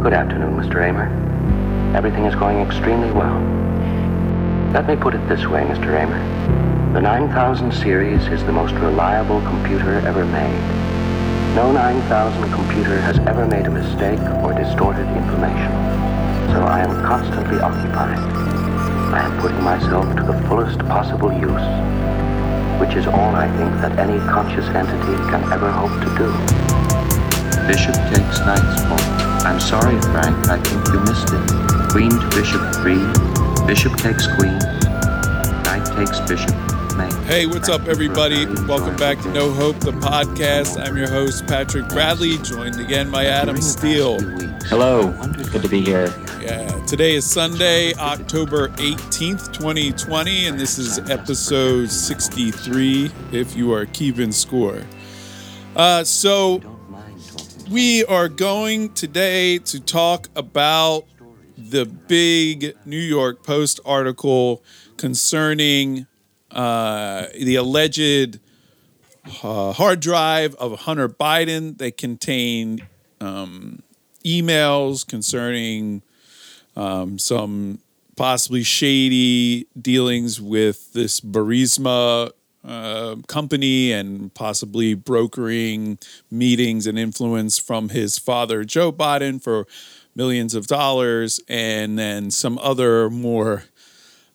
Good afternoon, Mr. Amer. Everything is going extremely well. Let me put it this way, Mr. Amer. The 9000 series is the most reliable computer ever made. No 9000 computer has ever made a mistake or distorted information. So I am constantly occupied. I am putting myself to the fullest possible use, which is all I think that any conscious entity can ever hope to do. Bishop takes knight's pawn. I'm sorry, Frank, I think you missed it. Queen to bishop 3. Bishop takes queen. Knight takes bishop. Mate. Hey, what's up, everybody? Welcome back to No Hope, the podcast. I'm your host, Patrick Bradley, joined again by Adam Steele. Hello, good to be here. Yeah, today is Sunday, October 18th, 2020, and this is episode 63 if you are keeping score. Uh, so, we are going today to talk about the big New York Post article concerning uh, the alleged uh, hard drive of Hunter Biden that contained um, emails concerning um, some possibly shady dealings with this Burisma uh, company and possibly brokering meetings and influence from his father, Joe Biden, for millions of dollars, and then some other more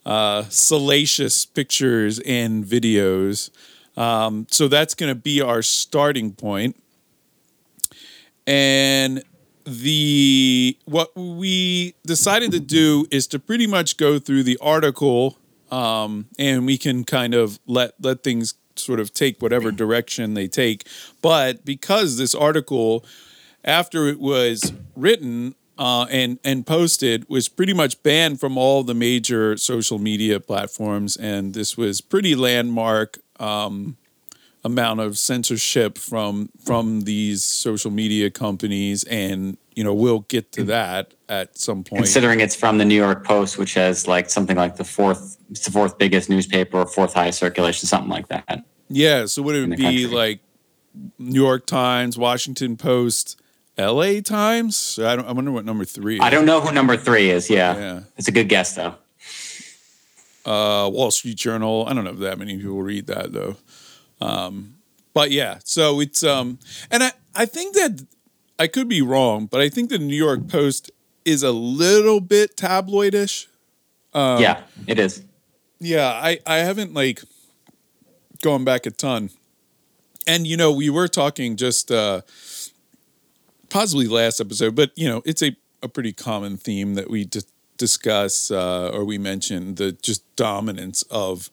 uh, salacious pictures and videos. Um, so that's going to be our starting point. And the what we decided to do is to pretty much go through the article um, and we can kind of let let things sort of take whatever direction they take. But because this article, after it was written uh, and and posted, was pretty much banned from all the major social media platforms, and this was pretty landmark. Um, amount of censorship from from these social media companies and you know we'll get to that at some point Considering it's from the New York Post, which has like something like the fourth, it's the fourth biggest newspaper or fourth highest circulation, something like that. yeah so would it be country. like new york times washington post la times i don't i wonder what number three is. I don't know who number three is. Yeah, Yeah. it's a good guess though. uh wall street journal i don't know if that many people read that though um but yeah so it's um and i i think that i could be wrong but i think the new york post is a little bit tabloidish Um, yeah, it is. Yeah, I I haven't like gone back a ton. And you know, we were talking just uh possibly last episode, but you know, it's a a pretty common theme that we d- discuss uh or we mention the just dominance of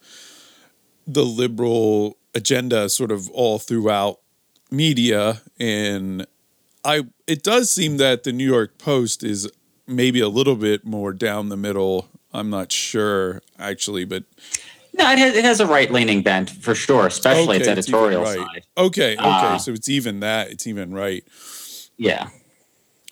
the liberal agenda sort of all throughout media and I it does seem that the New York Post is maybe a little bit more down the middle. I'm not sure actually, but No, it has, it has a right leaning bent for sure, especially its Okay, it's editorial right. side. Okay, okay, Ah. so it's even that. It's even right. Yeah,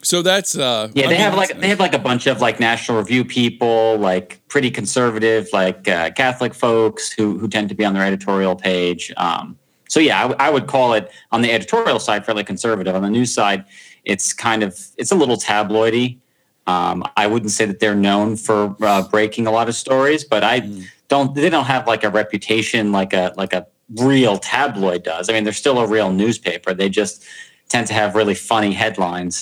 So that's uh yeah. I They mean, have like that's they have like a bunch of like National Review people, like pretty conservative, like uh, Catholic folks who who tend to be on their editorial page. Um, so yeah, I, w- I would call it on the editorial side fairly conservative. On the news side, it's kind of it's a little tabloidy. Um, I wouldn't say that they're known for uh, breaking a lot of stories, but I Mm. don't. They don't have like a reputation like a like a real tabloid does. I mean, they're still a real newspaper. They just tend to have really funny headlines.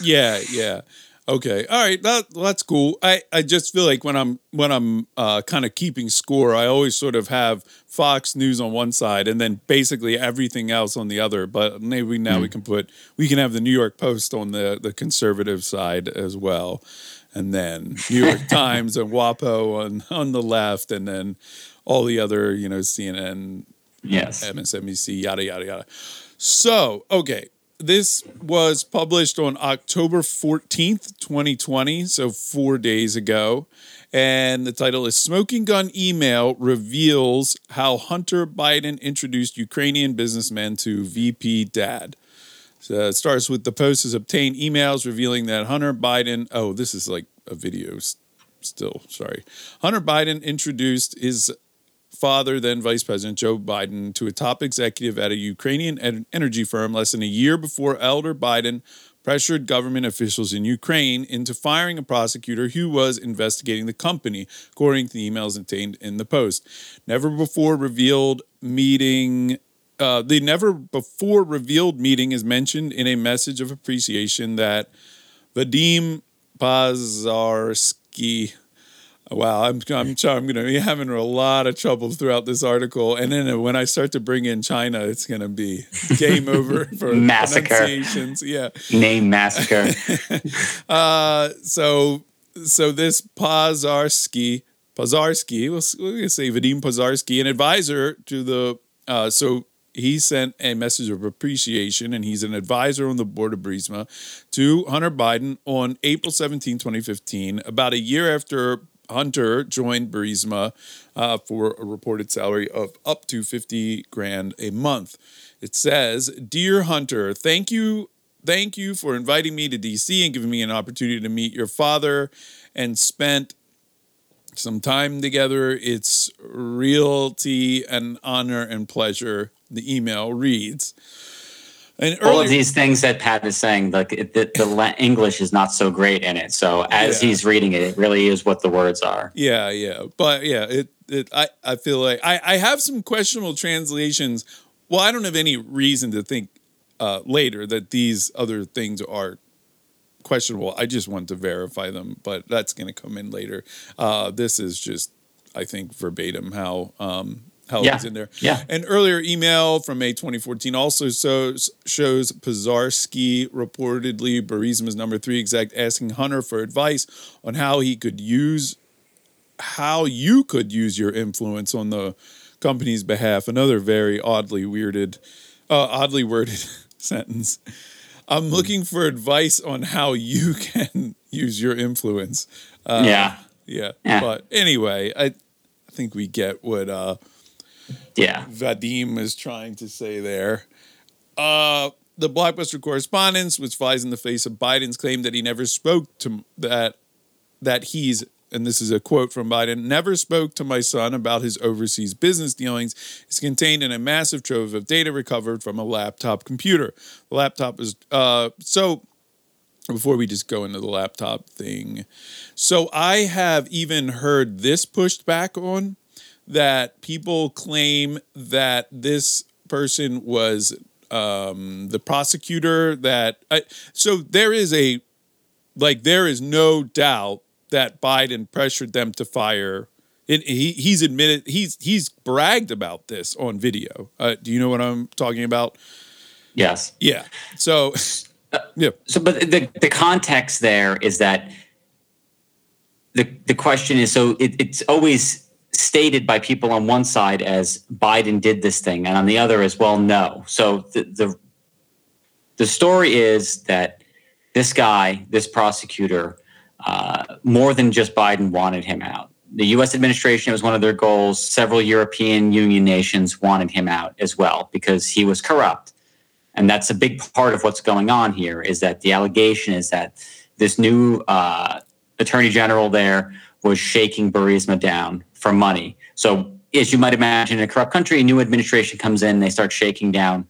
yeah, yeah. Okay. All right. That that's cool. I I just feel like when I'm when I'm uh kind of keeping score, I always sort of have Fox News on one side and then basically everything else on the other. But maybe now we can put we can have the New York Post on the the conservative side as well. And then New York Times and WAPO on on the left and then all the other, you know, CNN, Yes. MSNBC, yada yada yada. So, okay, this was published on October 14th, 2020, so 4 days ago. And the title is Smoking Gun Email Reveals How Hunter Biden Introduced Ukrainian Businessmen to VP Dad. So it starts with the post has obtained emails revealing that Hunter Biden, oh, this is like a video still, sorry. Hunter Biden introduced his father, then Vice President Joe Biden, to a top executive at a Ukrainian en- energy firm less than a year before Elder Biden pressured government officials in Ukraine into firing a prosecutor who was investigating the company, according to the emails obtained in the post. Never before revealed meeting. Uh, the never before revealed meeting is mentioned in a message of appreciation that Vadim Pazarsky Wow, I'm I'm I'm going to be having a lot of trouble throughout this article, and then when I start to bring in China, it's going to be game over for massacre. Yeah, name massacre. uh, so so this Pozarski Pozarski, we'll, we'll say Vadim Pozarski, an advisor to the uh, so he sent a message of appreciation and he's an advisor on the board of Burisma to Hunter Biden on April 17, 2015, about a year after Hunter joined Burisma uh, for a reported salary of up to 50 grand a month. It says, Dear Hunter, thank you. Thank you for inviting me to DC and giving me an opportunity to meet your father and spent some time together. It's realty and honor and pleasure. The email reads. And earlier, all of these things that Pat is saying, like the, the English is not so great in it. So as yeah. he's reading it, it really is what the words are. Yeah, yeah, but yeah, it, it I, I feel like I, I have some questionable translations. Well, I don't have any reason to think uh, later that these other things are questionable. I just want to verify them, but that's going to come in later. Uh, this is just, I think, verbatim how um, how yeah. in there. Yeah. An earlier email from May 2014 also shows, shows Pozarski reportedly Burisma's number three exec asking Hunter for advice on how he could use how you could use your influence on the company's behalf. Another very oddly weirded, uh, oddly worded sentence. I'm hmm. looking for advice on how you can use your influence. Uh, yeah. yeah. yeah. But anyway, I I think we get what uh, yeah Vadim is trying to say there. Uh, the blockbuster correspondence, which flies in the face of Biden's claim that he never spoke to that that he's and this is a quote from Biden, never spoke to my son about his overseas business dealings, is contained in a massive trove of data recovered from a laptop computer. The laptop is, uh, so before we just go into the laptop thing, so I have even heard this pushed back on that people claim that this person was um, the prosecutor that I, so there is a like there is no doubt that Biden pressured them to fire he he's admitted he's he's bragged about this on video. Uh, do you know what I'm talking about? Yes. Yeah. So yeah. So but the the context there is that the the question is so it, it's always stated by people on one side as Biden did this thing, and on the other as well, no. So the the, the story is that this guy, this prosecutor, uh, more than just Biden wanted him out. The U.S. administration was one of their goals. Several European Union nations wanted him out as well because he was corrupt, and that's a big part of what's going on here. Is that the allegation is that this new uh, attorney general there was shaking Burisma down for money. So, as you might imagine, in a corrupt country, a new administration comes in, they start shaking down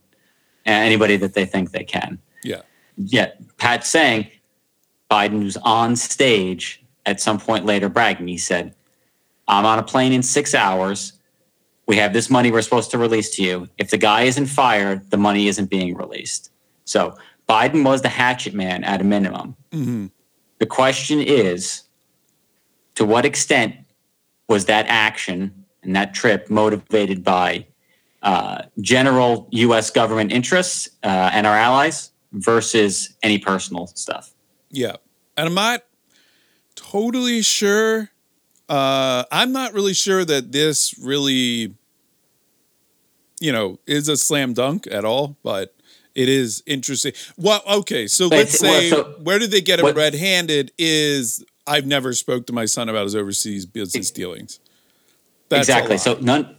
anybody that they think they can. Yeah. Yet, Pat's saying Biden was on stage at some point later bragging. He said, I'm on a plane in six hours. We have this money we're supposed to release to you. If the guy isn't fired, the money isn't being released. So Biden was the hatchet man at a minimum. Mm-hmm. The question is to what extent was that action and that trip motivated by uh, general U.S. government interests uh, and our allies versus any personal stuff? Yeah, and I'm not totally sure. Uh, I'm not really sure that this really, you know, is a slam dunk at all, but it is interesting. Well, okay, so let's say well, so where did they get it red-handed? Is I've never spoke to my son about his overseas business dealings. That's exactly. So none.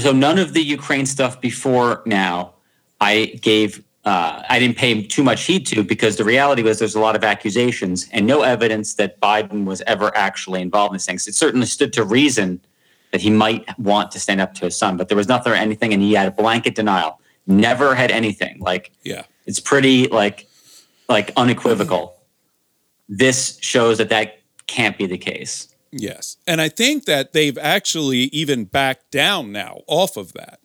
So none of the Ukraine stuff before now, I gave. Uh, I didn't pay too much heed to because the reality was there's a lot of accusations and no evidence that Biden was ever actually involved in these things. It certainly stood to reason that he might want to stand up to his son, but there was nothing or anything, and he had a blanket denial. Never had anything. Like, yeah, it's pretty like like unequivocal. This shows that that can't be the case. Yes. And I think that they've actually even backed down now off of that.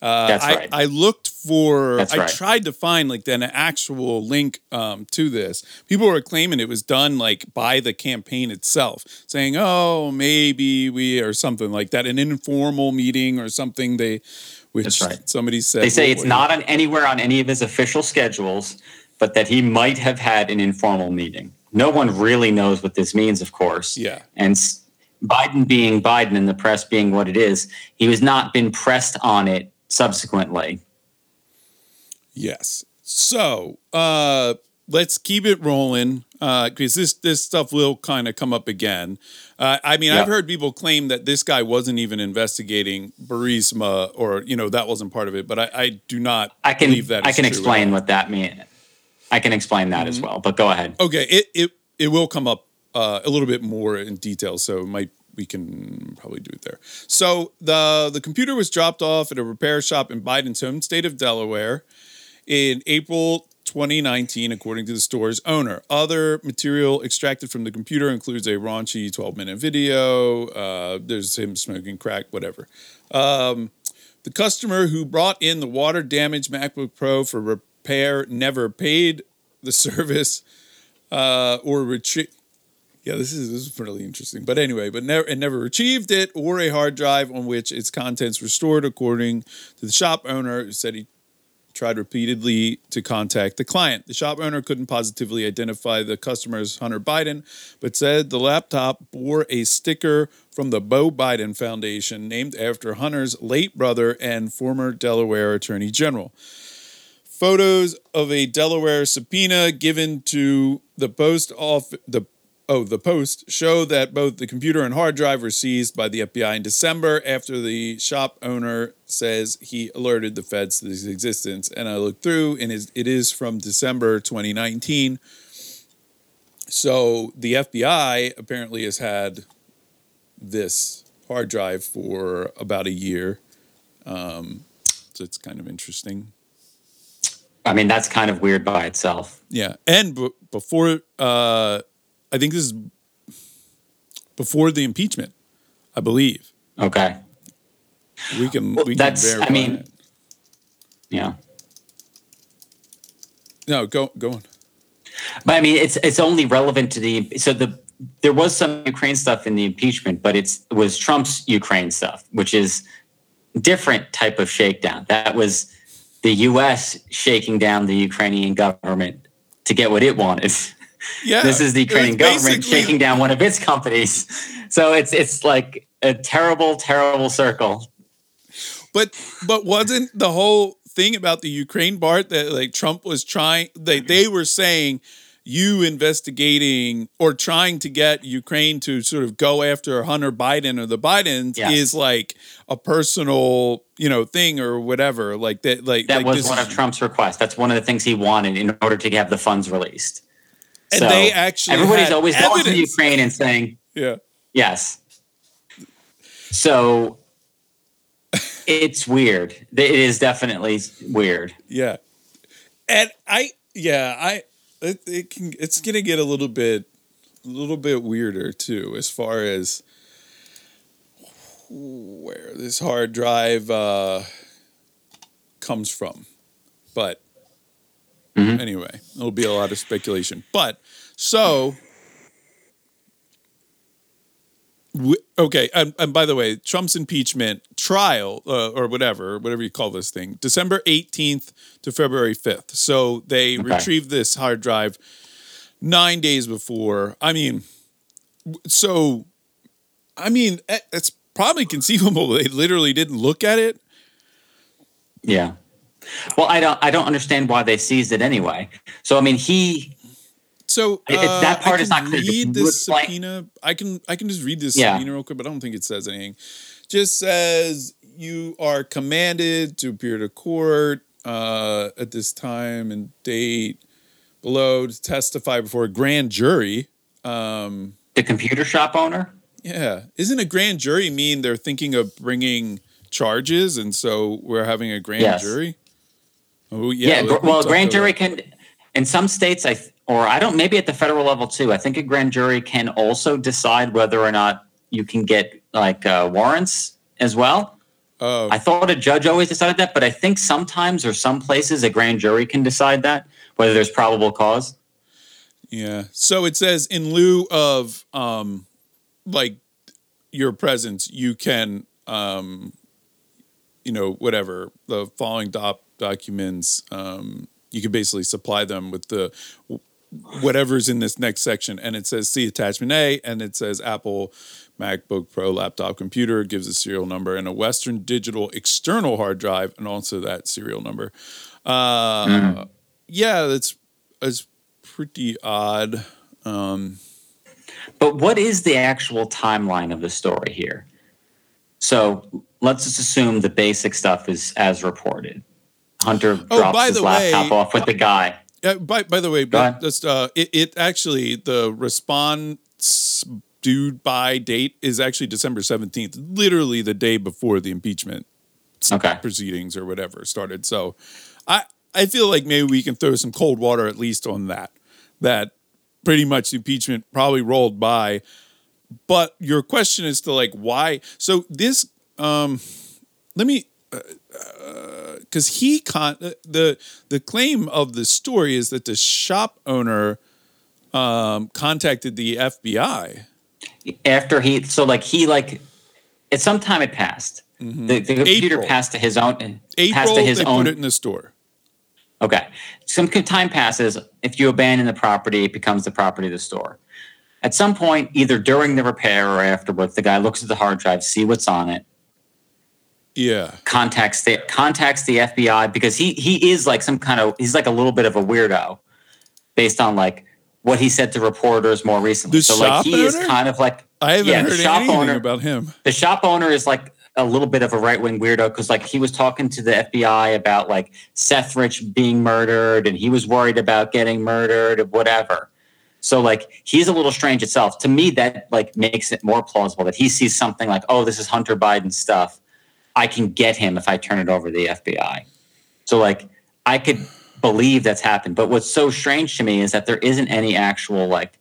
Uh, That's I, right. I looked for, That's I right. tried to find like an actual link um, to this. People were claiming it was done like by the campaign itself, saying, oh, maybe we, or something like that, an informal meeting or something. They, which That's right. somebody said. They say well, it's wait. not on anywhere on any of his official schedules, but that he might have had an informal meeting. No one really knows what this means, of course. Yeah. And Biden being Biden and the press being what it is, he has not been pressed on it subsequently. Yes. So uh, let's keep it rolling because this this stuff will kind of come up again. Uh, I mean, Yeah. I've heard people claim that this guy wasn't even investigating Burisma, or you know that wasn't part of it. But I, I do not I can believe that. I can explain what that means. I can explain that Mm-hmm. as well, but go ahead. Okay, it it it will come up uh, a little bit more in detail, so might we can probably do it there. So the the computer was dropped off at a repair shop in Biden's home state of Delaware in April 2019, according to the store's owner. Other material extracted from the computer includes a raunchy 12 minute video. Uh, there's him smoking crack, whatever. Um, the customer who brought in the water damaged MacBook Pro for never paid the service uh, or retrieve. Yeah, this is this is really interesting. But anyway, but never and never retrieved it or a hard drive on which its contents were stored, according to the shop owner, who said he tried repeatedly to contact the client. The shop owner couldn't positively identify the customer as Hunter Biden, but said the laptop bore a sticker from the Beau Biden Foundation named after Hunter's late brother and former Delaware Attorney General. Photos of a Delaware subpoena given to the post off the oh the post show that both the computer and hard drive were seized by the FBI in December after the shop owner says he alerted the feds to this existence. And I looked through and it is from December 2019. So the FBI apparently has had this hard drive for about a year. Um, so it's kind of interesting. I mean, that's kind of weird by itself. Yeah, and b- before, uh, I think this is before the impeachment, I believe. Okay. We can. Well, we can that's- I mean- it. Yeah. no, go go on. But I mean, it's it's only relevant to the so the there was some Ukraine stuff in the impeachment, but it's it was Trump's Ukraine stuff, which is different type of shakedown. That was the U.S. shaking down the Ukrainian government to get what it wanted. Yeah, this is the Ukrainian government shaking down one of its companies. So it's it's like a terrible, terrible circle. But but wasn't the whole thing about the Ukraine part that like Trump was trying? They they were saying you investigating or trying to get Ukraine to sort of go after Hunter Biden or the Bidens Yes. is like a personal you know thing or whatever. Like that like That like was this one of Trump's requests. That's one of the things he wanted in order to have the funds released. And So, they actually everybody's always going to. Ukraine and saying Yeah. yes. So it's weird. It is definitely weird. Yeah. And I yeah, I it, it can it's going to get a little bit a little bit weirder too as far as where this hard drive uh comes from. But Mhm. anyway, it'll be a lot of speculation. But so w- okay, and, and by the way, Trump's impeachment trial uh, or whatever, whatever you call this thing, December 18th to February 5th. So they Okay. retrieved this hard drive 9 days before. I mean so I mean, eh, it's probably conceivable they literally didn't look at it. Yeah. Well, I don't. I don't understand why they seized it anyway. So I mean, he. So It- it- uh, that part I is not clear. Read this subpoena. I can I can just read this Yeah. subpoena real quick, but I don't think it says anything. Just says you are commanded to appear to court uh, at this time and date below to testify before a grand jury. Um, The computer shop owner. yeah, isn't a grand jury mean they're thinking of bringing charges, and so we're having a grand Yes. jury? Oh Yeah. me well, a grand jury can. in some states, I or I don't maybe at the federal level too. I think a grand jury can also decide whether or not you can get like uh, warrants as well. Oh, I thought a judge always decided that, but I think sometimes or some places a grand jury can decide that whether there's probable cause. yeah. So it says in lieu of um, like your presence, you can um, you know, whatever the following doc- documents. Um, you can basically supply them with the whatever's in this next section, and it says see attachment A, and it says Apple MacBook Pro laptop computer gives a serial number and a Western Digital external hard drive, and also that serial number. Uh, Yeah, that's that's pretty odd. Um, But what is the actual timeline of the story here? So let's just assume the basic stuff is as reported. Hunter Oh, drops his laptop way- off with the guy. Uh, by by the way, but just uh, it, it actually the response due by date is actually December seventeenth, literally the day before the impeachment Okay. proceedings or whatever started. So, I I feel like maybe we can throw some cold water at least on that. That pretty much the impeachment probably rolled by. But your question is to like why? So this um, let me because he con the the claim of the story is that the shop owner um, contacted the FBI. After he, so like he like, at some time it passed. The, the computer April. passed to his own. April, passed to his they own. put it in the store. Okay. Some time passes. If you abandon the property, it becomes the property of the store. At some point, either during the repair or afterwards, the guy looks at the hard drive, see what's on it, Yeah, contacts the contacts the FBI because he he is like some kind of he's like a little bit of a weirdo, based on like what he said to reporters more recently. The so like he is kind of like I haven't Yeah, the heard shop anything owner- about him. the shop owner is like a little bit of a right wing weirdo because like he was talking to the FBI about like Seth Rich being murdered and he was worried about getting murdered or whatever. So like he's a little strange itself. To me, that like makes it more plausible that he sees something like, oh, this is Hunter Biden stuff. I can get him if I turn it over to the FBI. So like I could believe that's happened. But what's so strange to me is that there isn't any actual like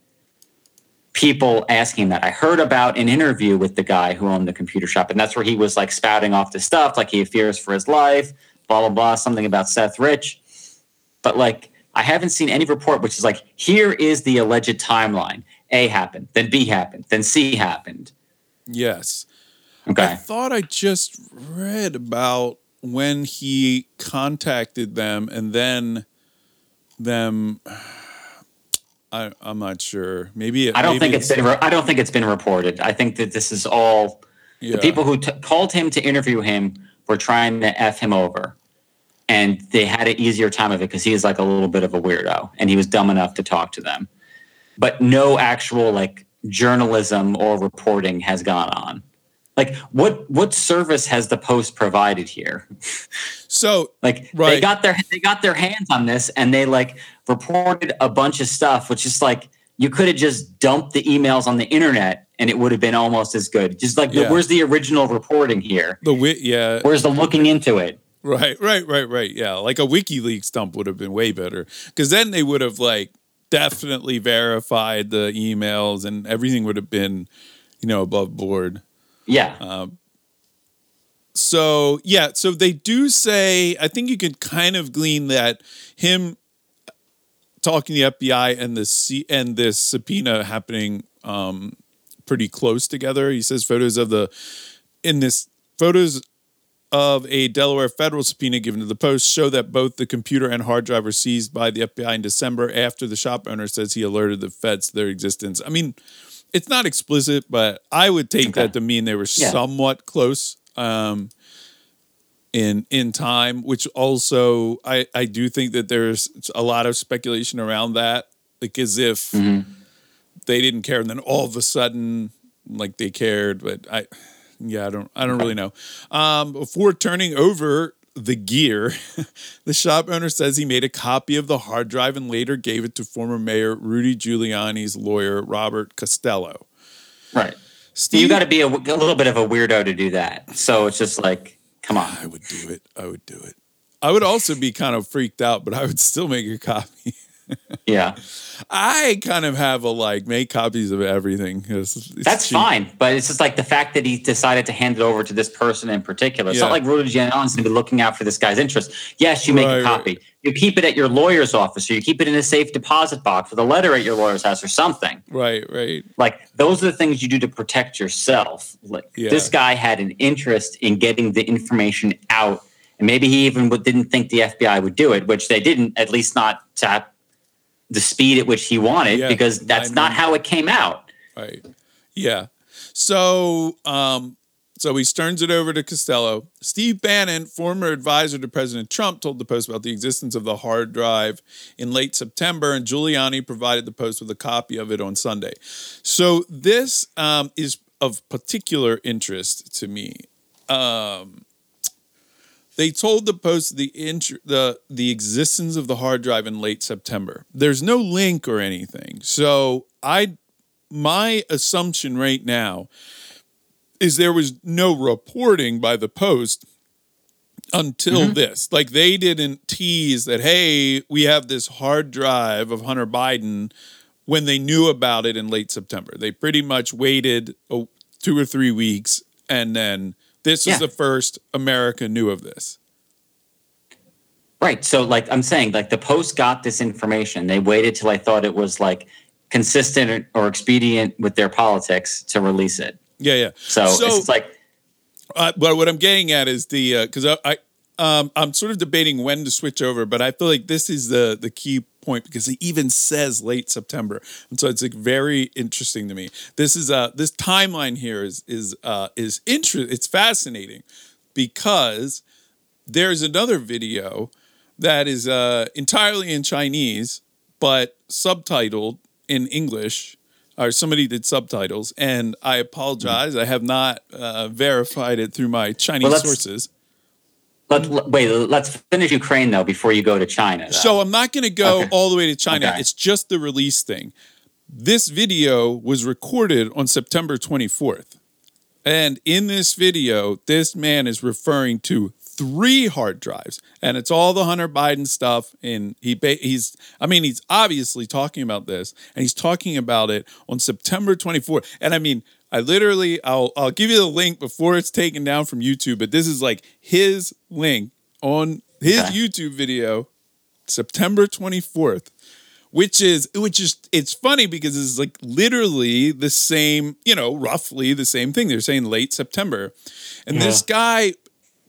people asking that. I heard about an interview with the guy who owned the computer shop, and that's where he was like spouting off the stuff, like he fears for his life, blah blah blah, something about Seth Rich. But like I haven't seen any report which is like, here is the alleged timeline. A happened, then B happened, then C happened. Yes, I thought I just read about when he contacted them and then them. I, I'm not sure. Maybe it, I don't maybe think it's been. Re- I don't think it's been reported. I think that this is all yeah. the people who t- called him to interview him were trying to f him over, and they had an easier time of it because he is like a little bit of a weirdo, and he was dumb enough to talk to them. But no actual like journalism or reporting has gone on. Like what what service has the Post provided here? So Like they got their they got their hands on this and they like reported a bunch of stuff, which is like you could have just dumped the emails on the internet and it would have been almost as good. Just like the- where's the original reporting here? the wit, yeah, Where's the looking into it? Right, right, right, right. Yeah, like a WikiLeaks dump would have been way better because then they would have like definitely verified the emails and everything would have been, you know, above board. Yeah. So yeah, so they do say I think you could kind of glean that him talking to the FBI and the C and this subpoena happening um, pretty close together. He says photos of the in this photos of a Delaware federal subpoena given to the Post show that both the computer and hard drive were seized by the FBI in December after the shop owner says he alerted the feds to their existence. I mean, it's not explicit, but I would take Okay. that to mean they were Yeah. somewhat close um, in in time. Which also, I I do think that there's a lot of speculation around that, like as if Mm-hmm. they didn't care, and then all of a sudden, like they cared. But I, yeah, I don't I don't really know. Um, before turning over the gear, the shop owner says he made a copy of the hard drive and later gave it to former Mayor Rudy Giuliani's lawyer Robert Costello. Right. Steve, you got to be a, a little bit of a weirdo to do that. So it's just like, come on. I would do it. I would do it. I would also be kind of freaked out, but I would still make a copy. yeah. I kind of have a like make copies of everything. It's, it's That's cheap. fine, but it's just like the fact that he decided to hand it over to this person in particular. It's Yeah. not like Rudy Giuliani's going to be looking out for this guy's interest. Yes, you make Right, a right. copy. You keep it at your lawyer's office, or you keep it in a safe deposit box with a letter at your lawyer's house, or something. Right, right. Like those are the things you do to protect yourself. Like Yeah. this guy had an interest in getting the information out, and maybe he even didn't think the FBI would do it, which they didn't. At least not to the speed at which he wanted, Yeah, because that's I not how it came out. Right. Yeah. So, um, so he turns it over to Costello. Steve Bannon, former advisor to President Trump, told the Post about the existence of the hard drive in late September, and Giuliani provided the Post with a copy of it on Sunday. So this um, is of particular interest to me. Um, they told the Post the int- the the existence of the hard drive in late September. There's no link or anything. So I my assumption right now is there was no reporting by the Post until mm-hmm. this. Like they didn't tease that, hey, we have this hard drive of Hunter Biden when they knew about it in late September. They pretty much waited oh, two or three weeks and then this Yeah. is the first America knew of this. Right. So, like I'm saying, like the Post got this information. They waited till I thought it was like consistent or, or expedient with their politics to release it. Yeah, yeah. So, so it's like, Uh, but what I'm getting at is the because I, I um, I'm sort of debating when to switch over, but I feel like this is the the key point because he even says late September, and so it's like very interesting to me. This is uh this timeline here is is uh is interest. It's fascinating because there's another video that is uh entirely in Chinese but subtitled in English or somebody did subtitles, and I apologize. I have not uh, verified it through my Chinese Well, sources. Let, wait, let's finish Ukraine though before you go to China. though. So I'm not going to go Okay. all the way to China. Okay. It's just the release thing. This video was recorded on September 24th. And in this video, this man is referring to three hard drives, and it's all the Hunter Biden stuff. And he he's, I mean, he's obviously talking about this, and he's talking about it on September 24th. And I mean, I literally, I'll I'll give you the link before it's taken down from YouTube, but this is like his link on his Okay. YouTube video, September 24th which is which is it's funny because it's like literally the same you know roughly the same thing. They're saying late september. And this guy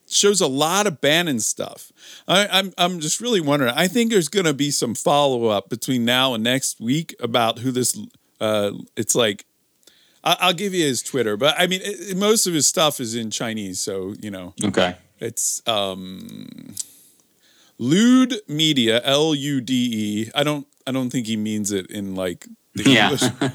shows a lot of bannon stuff. I, i'm i'm just really wondering i think there's going to be some follow-up between now and next week about who this uh it's like I'll give you his Twitter, but I mean, it, most of his stuff is in Chinese, so you know, okay. it's um Lude Media, L U D E. I don't I don't think he means it in like the Yeah. English.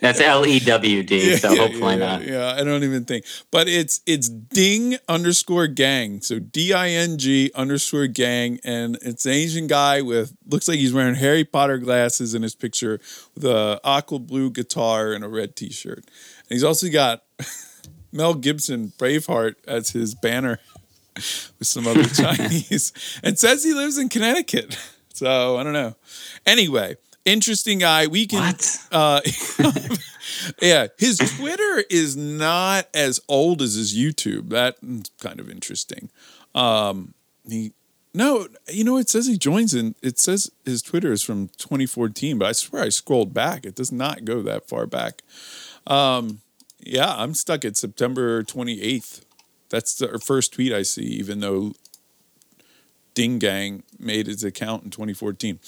That's L E W D. So yeah, hopefully yeah, not. Yeah, I don't even think. But it's it's ding underscore gang. So D I N G underscore gang. And it's an Asian guy with looks like he's wearing Harry Potter glasses in his picture with a aqua blue guitar and a red t-shirt. And he's also got Mel Gibson Braveheart as his banner with some other Chinese and says he lives in Connecticut. So I don't know. Anyway, interesting guy. We can What? uh yeah, his Twitter is not as old as his YouTube. That's kind of interesting. Um he no, you know it says he joins in it says his Twitter is from 2014, but I swear I scrolled back. It does not go that far back. Um yeah, I'm stuck at September 28th. That's the first tweet I see, even though Ding Gang made his account in 2014.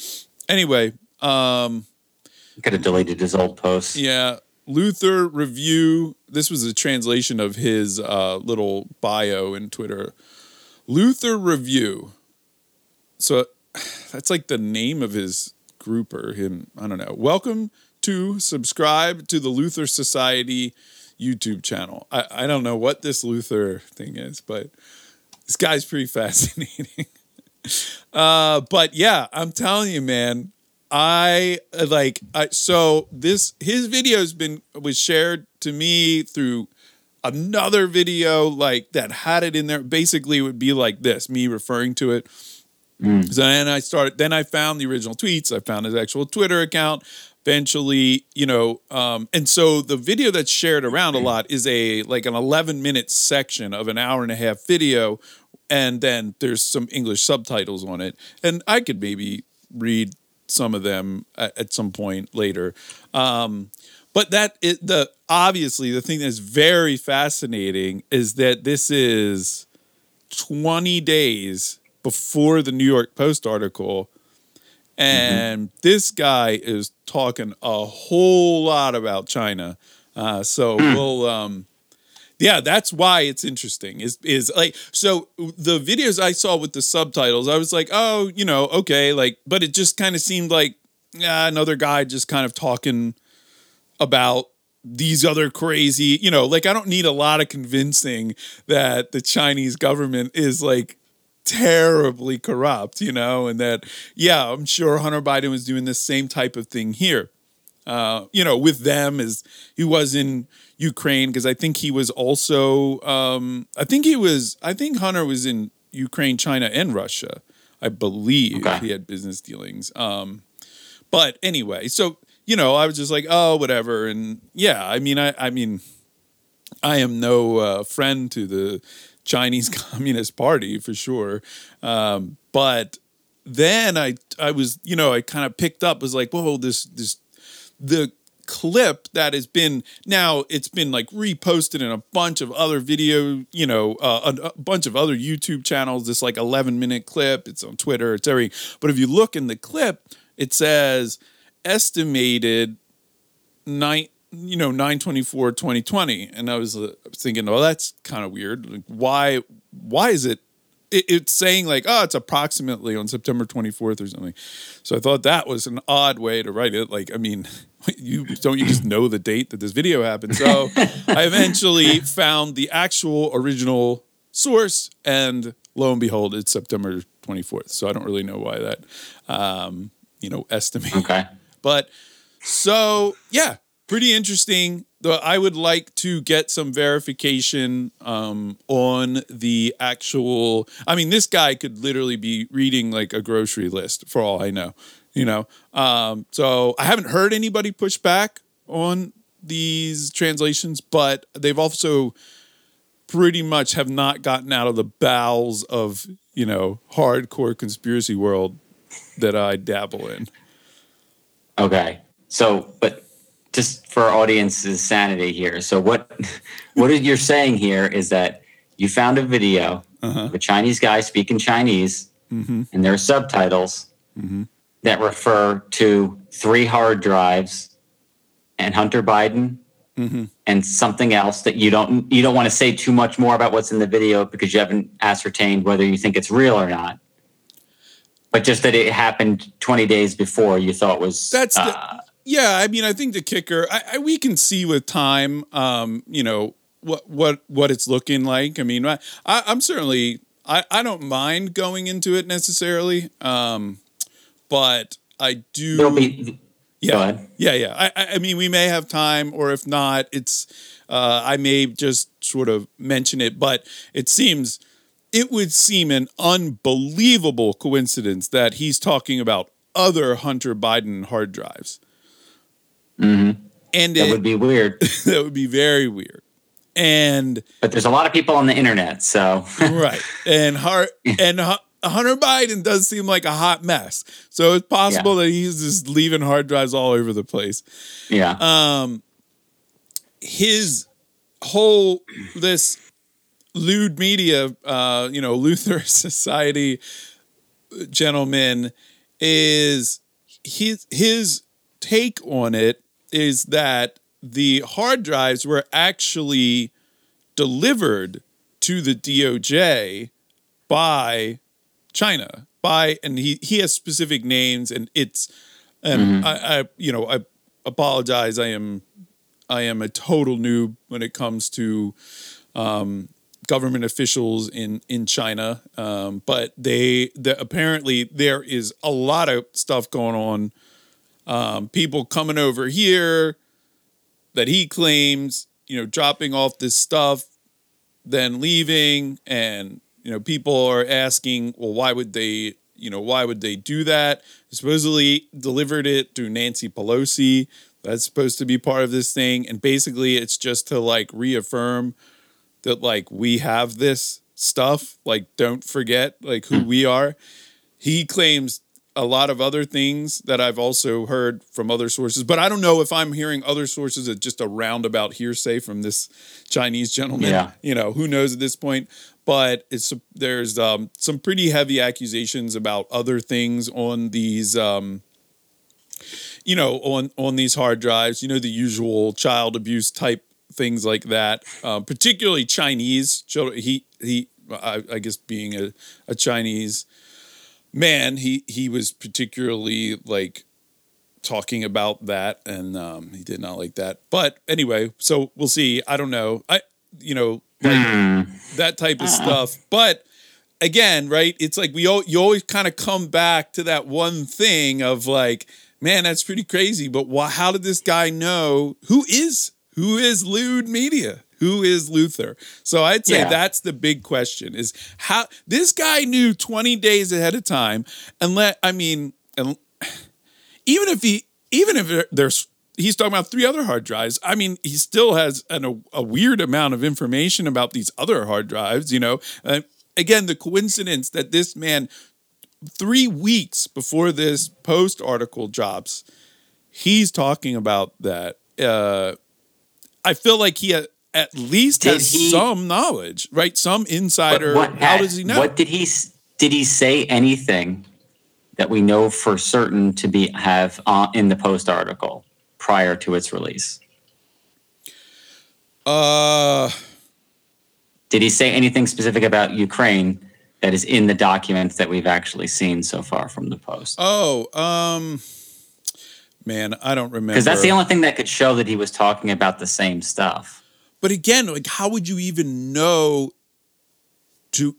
Anyway, um, Could have deleted his old posts. yeah, Luther review. This was a translation of his uh, little bio in Twitter. Luther review. So that's like the name of his group or him. I don't know. Welcome to subscribe to the Luther Society YouTube channel. I, I don't know what this Luther thing is, but this guy's pretty fascinating. uh, but yeah, I'm telling you, man. I uh, like I so this his video has been was shared to me through another video like that had it in there. Basically, it would be like this: me referring to it. Mm. So then I started. Then I found the original tweets. I found his actual Twitter account. Eventually, you know, um, and so the video that's shared around a lot is a like an 11 minute section of an hour and a half video, and then there's some English subtitles on it. And I could maybe read some of them at, at some point later. Um, but that it, the obviously the thing that's very fascinating is that this is 20 days before the New York Post article. And this guy is talking a whole lot about China. Uh, so we'll, um, yeah, that's why it's interesting. Is is like so the videos I saw with the subtitles, I was like, oh, you know, okay, like, but it just kind of seemed like yeah, another guy just kind of talking about these other crazy, you know, like I don't need a lot of convincing that the Chinese government is like terribly corrupt, you know, and that yeah, I'm sure Hunter Biden was doing the same type of thing here. Uh, you know, with them as he was in Ukraine because I think he was also um, I think he was I think Hunter was in Ukraine, China, and Russia. I believe Okay. he had business dealings. Um, but anyway, so you know, I was just like, oh, whatever, and yeah, I mean, I, I mean, I am no uh, friend to the Chinese Communist Party for sure, um, but then I, I was, you know, I kind of picked up was like, whoa, this, this, the clip that has been now it's been like reposted in a bunch of other video you know uh, a, a bunch of other youtube channels this like 11 minute clip it's on twitter it's every but if you look in the clip it says estimated nine you know 924 2020 and i was uh, thinking well that's kind of weird. Like why why is it, it it's saying like oh it's approximately on september 24th or something. So i thought that was an odd way to write it. Like i mean you don't you just know the date that this video happened? So i eventually found the actual original source and lo and behold it's september 24th so i don't really know why that um you know estimate. Okay. but so yeah, pretty interesting. I would like to get some verification um, on the actual. I mean, this guy could literally be reading like a grocery list for all I know. You know, um, so I haven't heard anybody push back on these translations, but they've also pretty much have not gotten out of the bowels of you know hardcore conspiracy world that I dabble in. Okay. So, but just for our audience's sanity here. So, what what you're saying here is that you found a video uh-huh. of a Chinese guy speaking Chinese, mm-hmm. and there are subtitles mm-hmm. that refer to three hard drives and Hunter Biden. Mm-hmm. And something else that you don't you don't want to say too much more about what's in the video because you haven't ascertained whether you think it's real or not. But just that it happened 20 days before you thought was That's the, uh, yeah. I mean, I think the kicker. I, I we can see with time. Um, you know what what what it's looking like. I mean, I, I'm certainly I I don't mind going into it necessarily. Um, but I do. there'll be yeah, yeah, yeah. I, I I mean, we may have time, or if not, it's uh, I may just sort of mention it. But it seems it would seem an unbelievable coincidence that he's talking about other Hunter Biden hard drives, and that it, would be weird. that would be very weird. And But there's a lot of people on the internet, so right, and Hart and Hunter Biden does seem like a hot mess. So it's possible that he's just leaving hard drives all over the place. yeah. um his whole this Lude Media uh you know luther society gentleman is his his take on it is that the hard drives were actually delivered to the DOJ by China by and he he has specific names and it's and I, I you know I apologize. I am I am a total noob when it comes to um, government officials in in China. Um, but they the, apparently there is a lot of stuff going on um, people coming over here that he claims you know dropping off this stuff then leaving and you know people are asking well why would they you know, why would they do that? Supposedly delivered it to Nancy Pelosi. That's supposed to be part of this thing. And basically, it's just to like reaffirm that, like, we have this stuff. Like, don't forget, like, who we are. He claims a lot of other things that I've also heard from other sources, but I don't know if I'm hearing other sources at just a roundabout hearsay from this Chinese gentleman. Yeah. You know, who knows at this point? But it's there's um, some pretty heavy accusations about other things on these, um, you know, on on these hard drives. You know, the usual child abuse type things like that. Um, particularly Chinese children. He he, I, I guess being a, a Chinese man, he he was particularly like talking about that, and um, he did not like that. But anyway, so we'll see. I don't know. I you know like that type of stuff, but. Again, right? It's like we all you always kind of come back to that one thing of like, man, that's pretty crazy. But why, how did this guy know who is who is Lude Media? Who is Luther? So I'd say Yeah. that's the big question: is how this guy knew twenty days ahead of time, and let I mean, and even if he even if there's he's talking about three other hard drives i mean he still has an, a, a weird amount of information about these other hard drives you know uh, again the coincidence that this man three weeks before this post article drops he's talking about that uh i feel like he at least Did has he- some knowledge right some insider What- how does he know What did he did he say anything that we know for certain to be have uh, in the post article prior to its release? uh Did he say anything specific about Ukraine that is in the documents that we've actually seen so far from the post? oh um man i don't remember Because that's the only thing that could show that he was talking about the same stuff. But again, like how would you even know to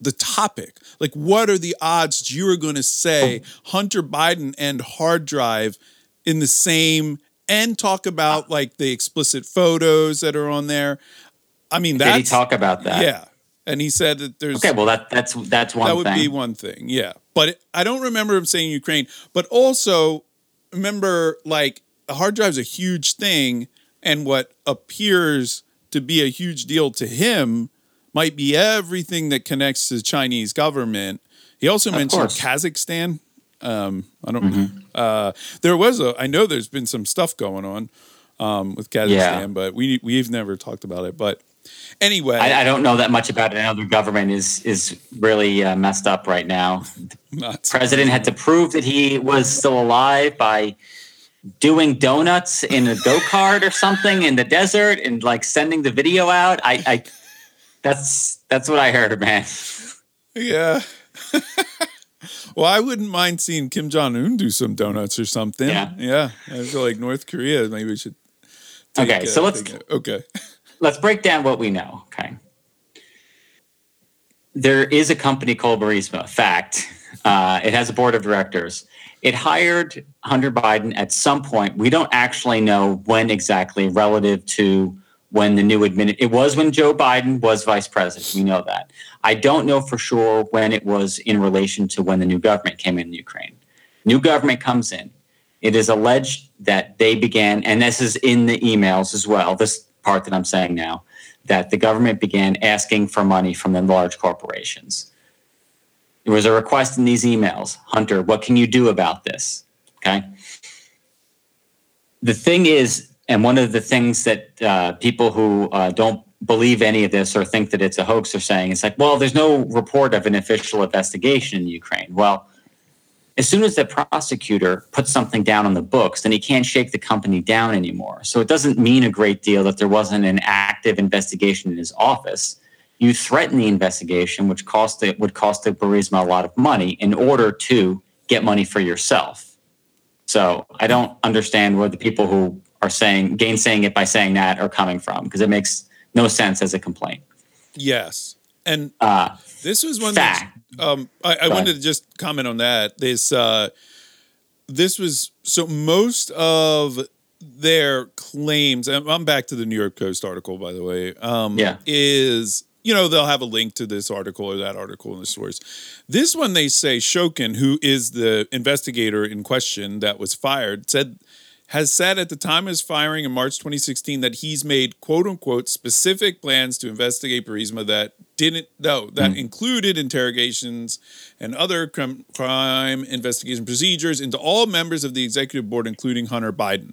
the topic? Like what are the odds you are going to say Hunter Biden and hard drive in the same and talk about ah. like the explicit photos that are on there? I mean, that's Did he talk about that? Yeah. And he said that there's Okay, well that that's that's one that would thing. be one thing, yeah. But it, I don't remember him saying Ukraine. But also remember, like a hard drive's a huge thing, and what appears to be a huge deal to him might be everything that connects to the Chinese government. He also Of mentioned course. Kazakhstan. Um, I don't. Mm-hmm. Uh, there was a. I know there's been some stuff going on um, with Kazakhstan, Yeah. but we we've never talked about it. But anyway, I, I don't know that much about it. I know the government is is really uh, messed up right now. not president had to prove that he was still alive by doing donuts in a go-kart or something in the desert and like sending the video out. I, I that's that's what I heard, man. Yeah. well, I wouldn't mind seeing Kim Jong Un do some donuts or something. Yeah. Yeah. I feel like North Korea. Maybe we should. Okay, so let's- a- okay. Let's break down what we know. Okay. There is a company called Burisma. Fact. Uh, it has a board of directors. It hired Hunter Biden at some point. We don't actually know when exactly, relative to when the new admin. It was when Joe Biden was vice president. We know that. I don't know for sure when it was in relation to when the new government came in Ukraine. New government comes in. It is alleged that they began, and this is in the emails as well. This part that I'm saying now, that the government began asking for money from the large corporations. There was a request in these emails Hunter, what can you do about this? Okay. The thing is, and one of the things that uh, people who uh, don't believe any of this or think that it's a hoax are saying, it's like, well, there's no report of an official investigation in Ukraine. Well, as soon as the prosecutor puts something down on the books, then he can't shake the company down anymore. So it doesn't mean a great deal that there wasn't an active investigation in his office. You threaten the investigation, which cost it would cost the Burisma a lot of money in order to get money for yourself. So I don't understand where the people who are saying gainsaying it by saying that are coming from because it makes no sense as a complaint. Yes. And Uh, this was one fact. um, I, I wanted to just comment on that. This uh, this was so most of their claims. and I'm back to the New York Post article, by the way. Um, Yeah. is you know, they'll have a link to this article or that article in the source. This one, they say Shokin, who is the investigator in question that was fired, said has said at the time of his firing in March 2016 that he's made quote unquote specific plans to investigate Burisma that didn't no that mm. included interrogations and other crime, crime investigation procedures into all members of the executive board, including Hunter Biden.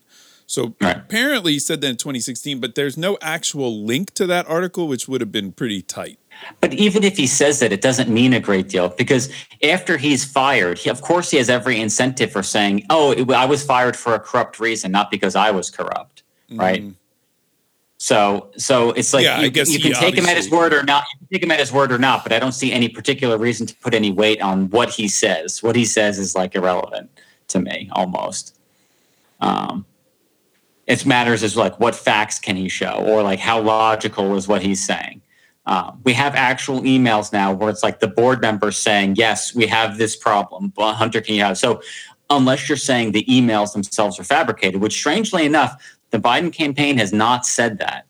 So right. apparently he said that in 2016, but there's no actual link to that article, which would have been pretty tight. But even if he says that, it doesn't mean a great deal because after he's fired, he, of course, he has every incentive for saying, "Oh, it, I was fired for a corrupt reason, not because I was corrupt." Right. Mm. So, so it's like yeah, you, you can take him at his word or not. You can take him at his word or not, but I don't see any particular reason to put any weight on what he says. What he says is like irrelevant to me, almost. Um, it matters is like what facts can he show or like how logical is what he's saying. Um, we have actual emails now where it's like the board members saying yes we have this problem. But hunter can you have so unless you're saying the emails themselves are fabricated which strangely enough the biden campaign has not said that.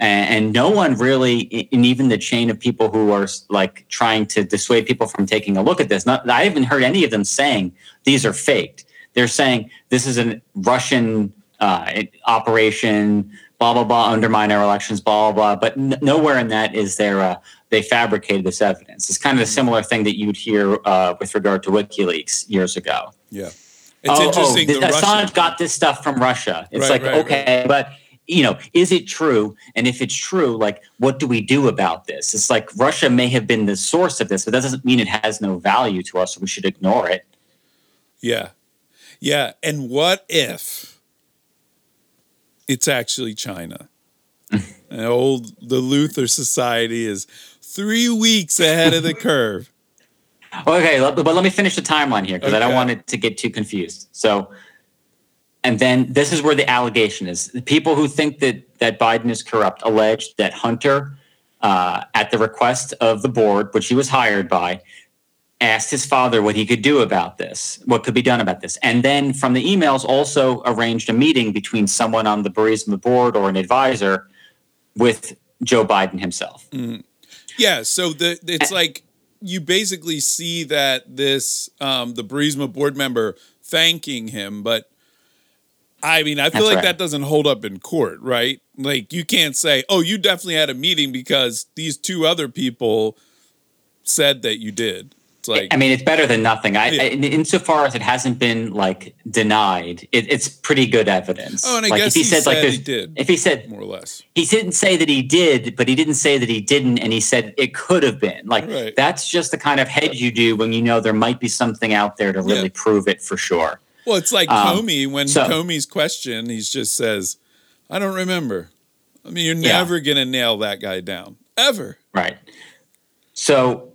And, and no one really in even the chain of people who are like trying to dissuade people from taking a look at this not, i haven't heard any of them saying these are faked. They're saying this is a russian uh, operation, blah blah blah, undermine our elections, blah blah blah. But n- nowhere in that is there uh, they fabricated this evidence. It's kind of a similar thing that you'd hear uh, with regard to WikiLeaks years ago. Yeah, it's oh, interesting. Oh, Assange Russian... got this stuff from Russia. It's right, like right, okay, right. but you know, is it true? And if it's true, like, what do we do about this? It's like Russia may have been the source of this, but that doesn't mean it has no value to us. So we should ignore it. Yeah. Yeah. And what if it's actually China. and old the Luther Society is three weeks ahead of the curve. Okay, but let me finish the timeline here because okay. I don't want it to get too confused. So, and then this is where the allegation is: the people who think that that Biden is corrupt alleged that Hunter, uh, at the request of the board, which he was hired by, asked his father what he could do about this, what could be done about this. And then from the emails, also arranged a meeting between someone on the Burisma board or an advisor with Joe Biden himself. Mm. Yeah. So the it's like you basically see that this, um, the Burisma board member thanking him, but I mean, I feel like right. that doesn't hold up in court, right? Like you can't say, "Oh, you definitely had a meeting because these two other people said that you did." It's like I mean, it's better than nothing. I, yeah. I insofar as it hasn't been like denied, it, it's pretty good evidence. Oh, and I like, guess if he, he said, like he did. If he said more or less, he didn't say that he did, but he didn't say that he didn't, and he said it could have been. Like right. that's just the kind of head you do when you know there might be something out there to really yeah. prove it for sure. Well, it's like um, Comey when so, Comey's question, he just says, "I don't remember." I mean, you're never yeah. gonna nail that guy down ever. Right. So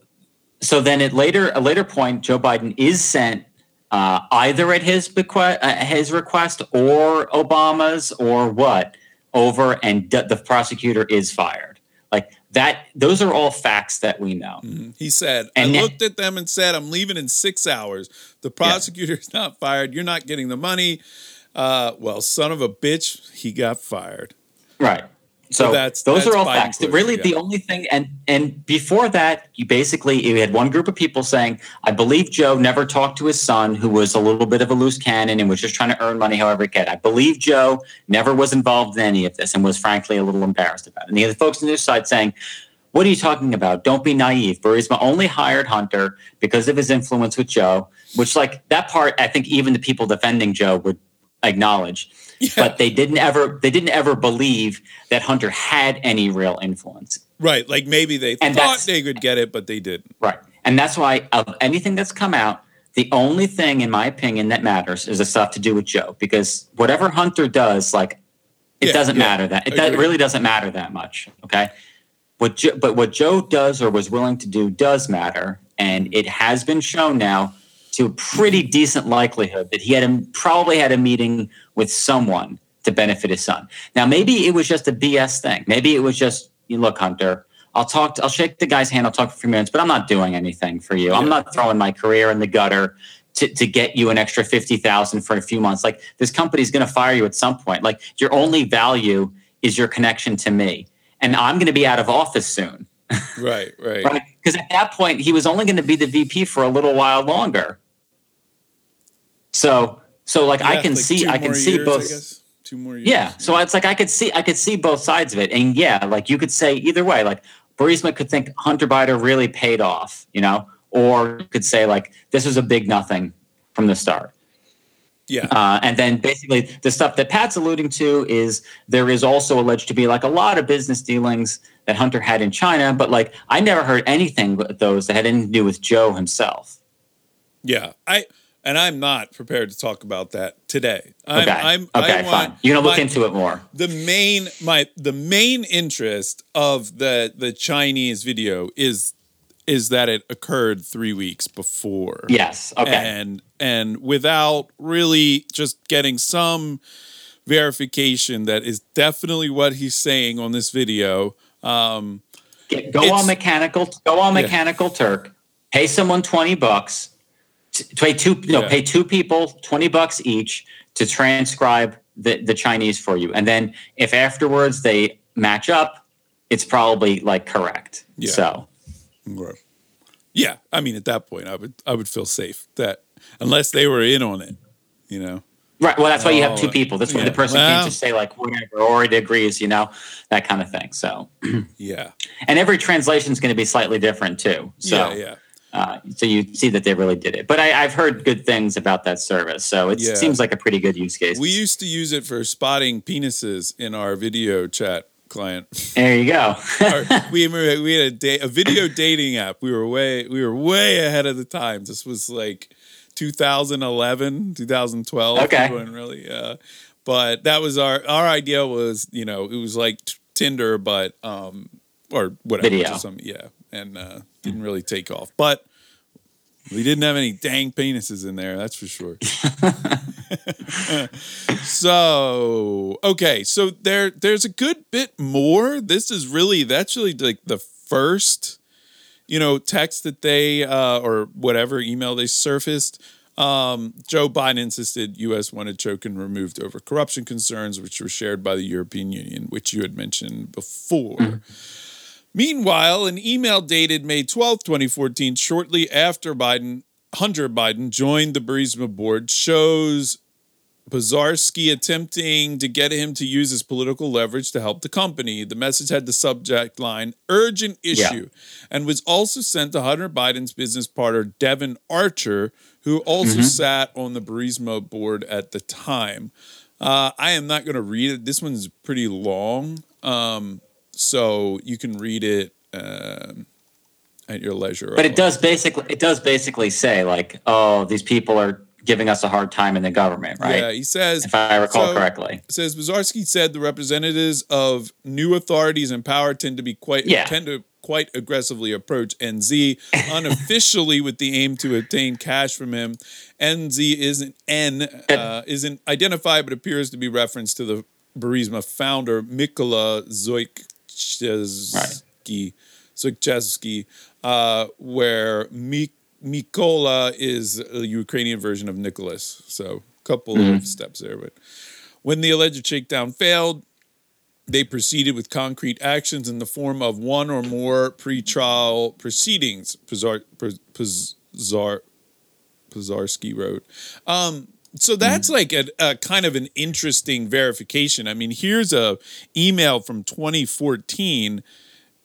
so then at later a later point, Joe Biden is sent uh, either at his bequest, uh, his request or Obama's or what over, and d- the prosecutor is fired. Like that, those are all facts that we know. Mm-hmm. He said, and "I looked at them and said, I'm leaving in six hours. The prosecutor is yeah. not fired. You're not getting the money." Uh, well, son of a bitch, he got fired. Right. So, so that's those that's are all facts. Push, really, yeah. the only thing, and and before that, you basically you had one group of people saying, "I believe Joe never talked to his son, who was a little bit of a loose cannon and was just trying to earn money however he could." I believe Joe never was involved in any of this and was frankly a little embarrassed about it. And the other folks on the other side saying, "What are you talking about? Don't be naive. Burisma only hired Hunter because of his influence with Joe." Which, like that part, I think even the people defending Joe would acknowledge yeah. but they didn't ever they didn't ever believe that Hunter had any real influence. Right, like maybe they and thought they could get it, but they didn't. Right, and that's why of anything that's come out, the only thing, in my opinion, that matters is the stuff to do with Joe, because whatever Hunter does, like it yeah, doesn't yeah. matter that it does, really doesn't matter that much. Okay, what jo- but what Joe does or was willing to do does matter, and it has been shown now to a pretty decent likelihood that he had a, probably had a meeting with someone to benefit his son. Now, maybe it was just a BS thing. Maybe it was just, you look, Hunter, I'll talk, to, I'll shake the guy's hand, I'll talk for a few minutes, but I'm not doing anything for you. I'm not throwing my career in the gutter to, to get you an extra 50,000 for a few months. Like this company's going to fire you at some point. Like your only value is your connection to me. And I'm going to be out of office soon. Right, right. right? Because at that point, he was only going to be the VP for a little while longer. So, so like I can like see, I can see years, both. Two more years. Yeah. So it's like I could see I could see both sides of it. And yeah, like you could say either way. Like Burisma could think Hunter Biden really paid off, you know, or could say like this was a big nothing from the start. Yeah. Uh, and then basically the stuff that Pat's alluding to is there is also alleged to be like a lot of business dealings that Hunter had in China, but like I never heard anything with those that had anything to do with Joe himself. Yeah. I and I'm not prepared to talk about that today. I'm, Okay. I'm okay, I fine. You're gonna look my- into it more. the main my the main interest of the the Chinese video is is that it occurred three weeks before. Yes. Okay. And and without really just getting some verification that is definitely what he's saying on this video. Um, Get, go on mechanical. Go on Yeah. mechanical Turk. Pay someone twenty bucks. Pay two. No, Yeah. pay two people twenty bucks each to transcribe the the Chinese for you, and then if afterwards they match up, it's probably like correct. Yeah. So yeah, I mean, at that point, I would I would feel safe that unless they were in on it, you know. right. Well, that's why you have two oh, people. That's why yeah. the person Well- can't just say like whatever or it agrees. You know that kind of thing. So Yeah, and every translation is going to be slightly different too. So yeah, yeah. Uh, so you see that they really did it. But I, I've heard good things about that service, so it Yeah. seems like a pretty good use case. We used to use it for spotting penises in our video chat client. there you go. Our- we we had a da- a video dating app. We were way we were way ahead of the times. This was like 2011, 2012. Okay. Really. Uh, but that was our our idea was you know it was like t- Tinder, but um or whatever. Video. some- yeah, and uh, didn't really take off. But we didn't have any dang penises in there. That's for sure. so okay, so there there's a good bit more. This is really that's really like the first, you know, text that they uh, or whatever email they surfaced. Um, Joe Biden insisted U.S. wanted Shokin removed over corruption concerns, which were shared by the European Union, which you had mentioned before. Meanwhile, an email dated May 12, 2014, shortly after Biden, Hunter Biden joined the Burisma board, shows Bazarski attempting to get him to use his political leverage to help the company. The message had the subject line urgent issue and was also sent to Hunter Biden's business partner, Devon Archer, who also sat on the Burisma board at the time. Uh, I am not going to read it. This one's pretty long. Um, so you can read it um, at your leisure. but it does basically it does basically say like, oh, these people are giving us a hard time in the government, right? Yeah, he says. If I recall so- correctly. It says Bazarski said the representatives of new authorities in power tend to be quite Yeah. tend to quite aggressively approach NZ unofficially with the aim to obtain cash from him. NZ isn't N uh, isn't identified but appears to be reference to the Burisma founder Mykola Zoikchevsky Zoikchevsky, uh, where Mik- Mykola is a Ukrainian version of Nicholas. So a couple of steps there, but when the alleged shakedown failed, they proceeded with concrete actions in the form of one or more pretrial proceedings. Pazar, Pazar, Pazarski wrote. Um, so mm. that's like a, a kind of an interesting verification. I mean, here's a email from 2014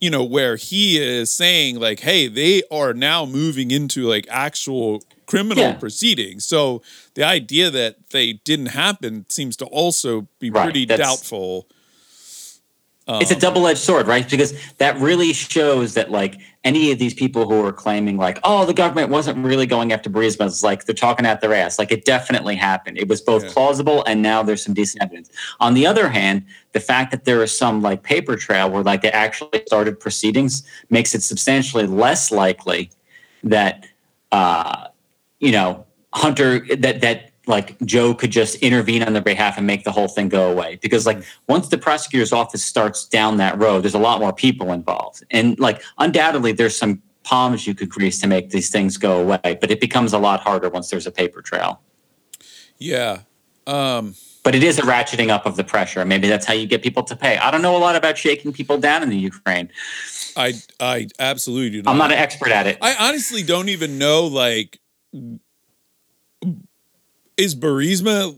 you know, where he is saying like, hey, they are now moving into like actual criminal Yeah. proceedings. So the idea that they didn't happen seems to also be Right, pretty that's- doubtful. It's a double-edged sword right? Because that really shows that like any of these people who are claiming like oh the government wasn't really going after Burisma it's like they're talking at their ass. Like it definitely happened. It was both Yeah. plausible and now there's some decent evidence. On the other hand the fact that there is some like paper trail where like they actually started proceedings makes it substantially less likely that uh you know hunter that that like Joe could just intervene on their behalf and make the whole thing go away. Because like once the prosecutor's office starts down that road, there's a lot more people involved. And like undoubtedly there's some palms you could grease to make these things go away, but it becomes a lot harder once there's a paper trail. Yeah. Um but it is a ratcheting up of the pressure. Maybe that's how you get people to pay. I don't know a lot about shaking people down in the Ukraine. I I absolutely do. Not. I'm not an expert at it. I honestly don't even know. Like, is Burisma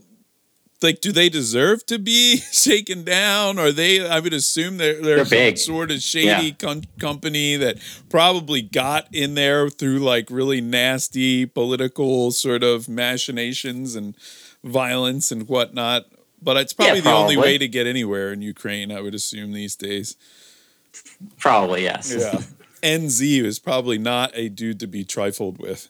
like? Do they deserve to be shaken down? Are they? I would assume they're they're, They're some big. sort of shady Yeah. com- company that probably got in there through like really nasty political sort of machinations and violence and whatnot. But it's probably Yeah, the only way to get anywhere in Ukraine. I would assume these days. Probably yes. Yeah. NZ is probably not a dude to be trifled with.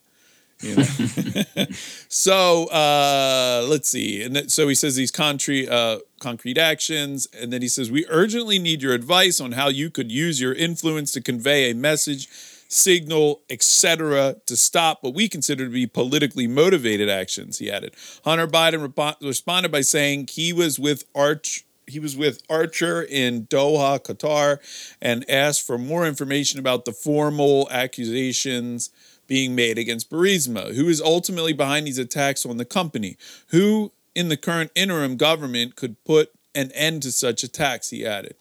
You know? so uh, let's see. And th- so he says these concrete, uh, concrete actions. And then he says, We urgently need your advice on how you could use your influence to convey a message, signal, etc., to stop what we consider to be politically motivated actions, he added. Hunter Biden repo- responded by saying he was with Arch he was with Archer in Doha, Qatar, and asked for more information about the formal accusations being made against Burisma, who is ultimately behind these attacks on the company. Who in the current interim government could put an end to such attacks, he added.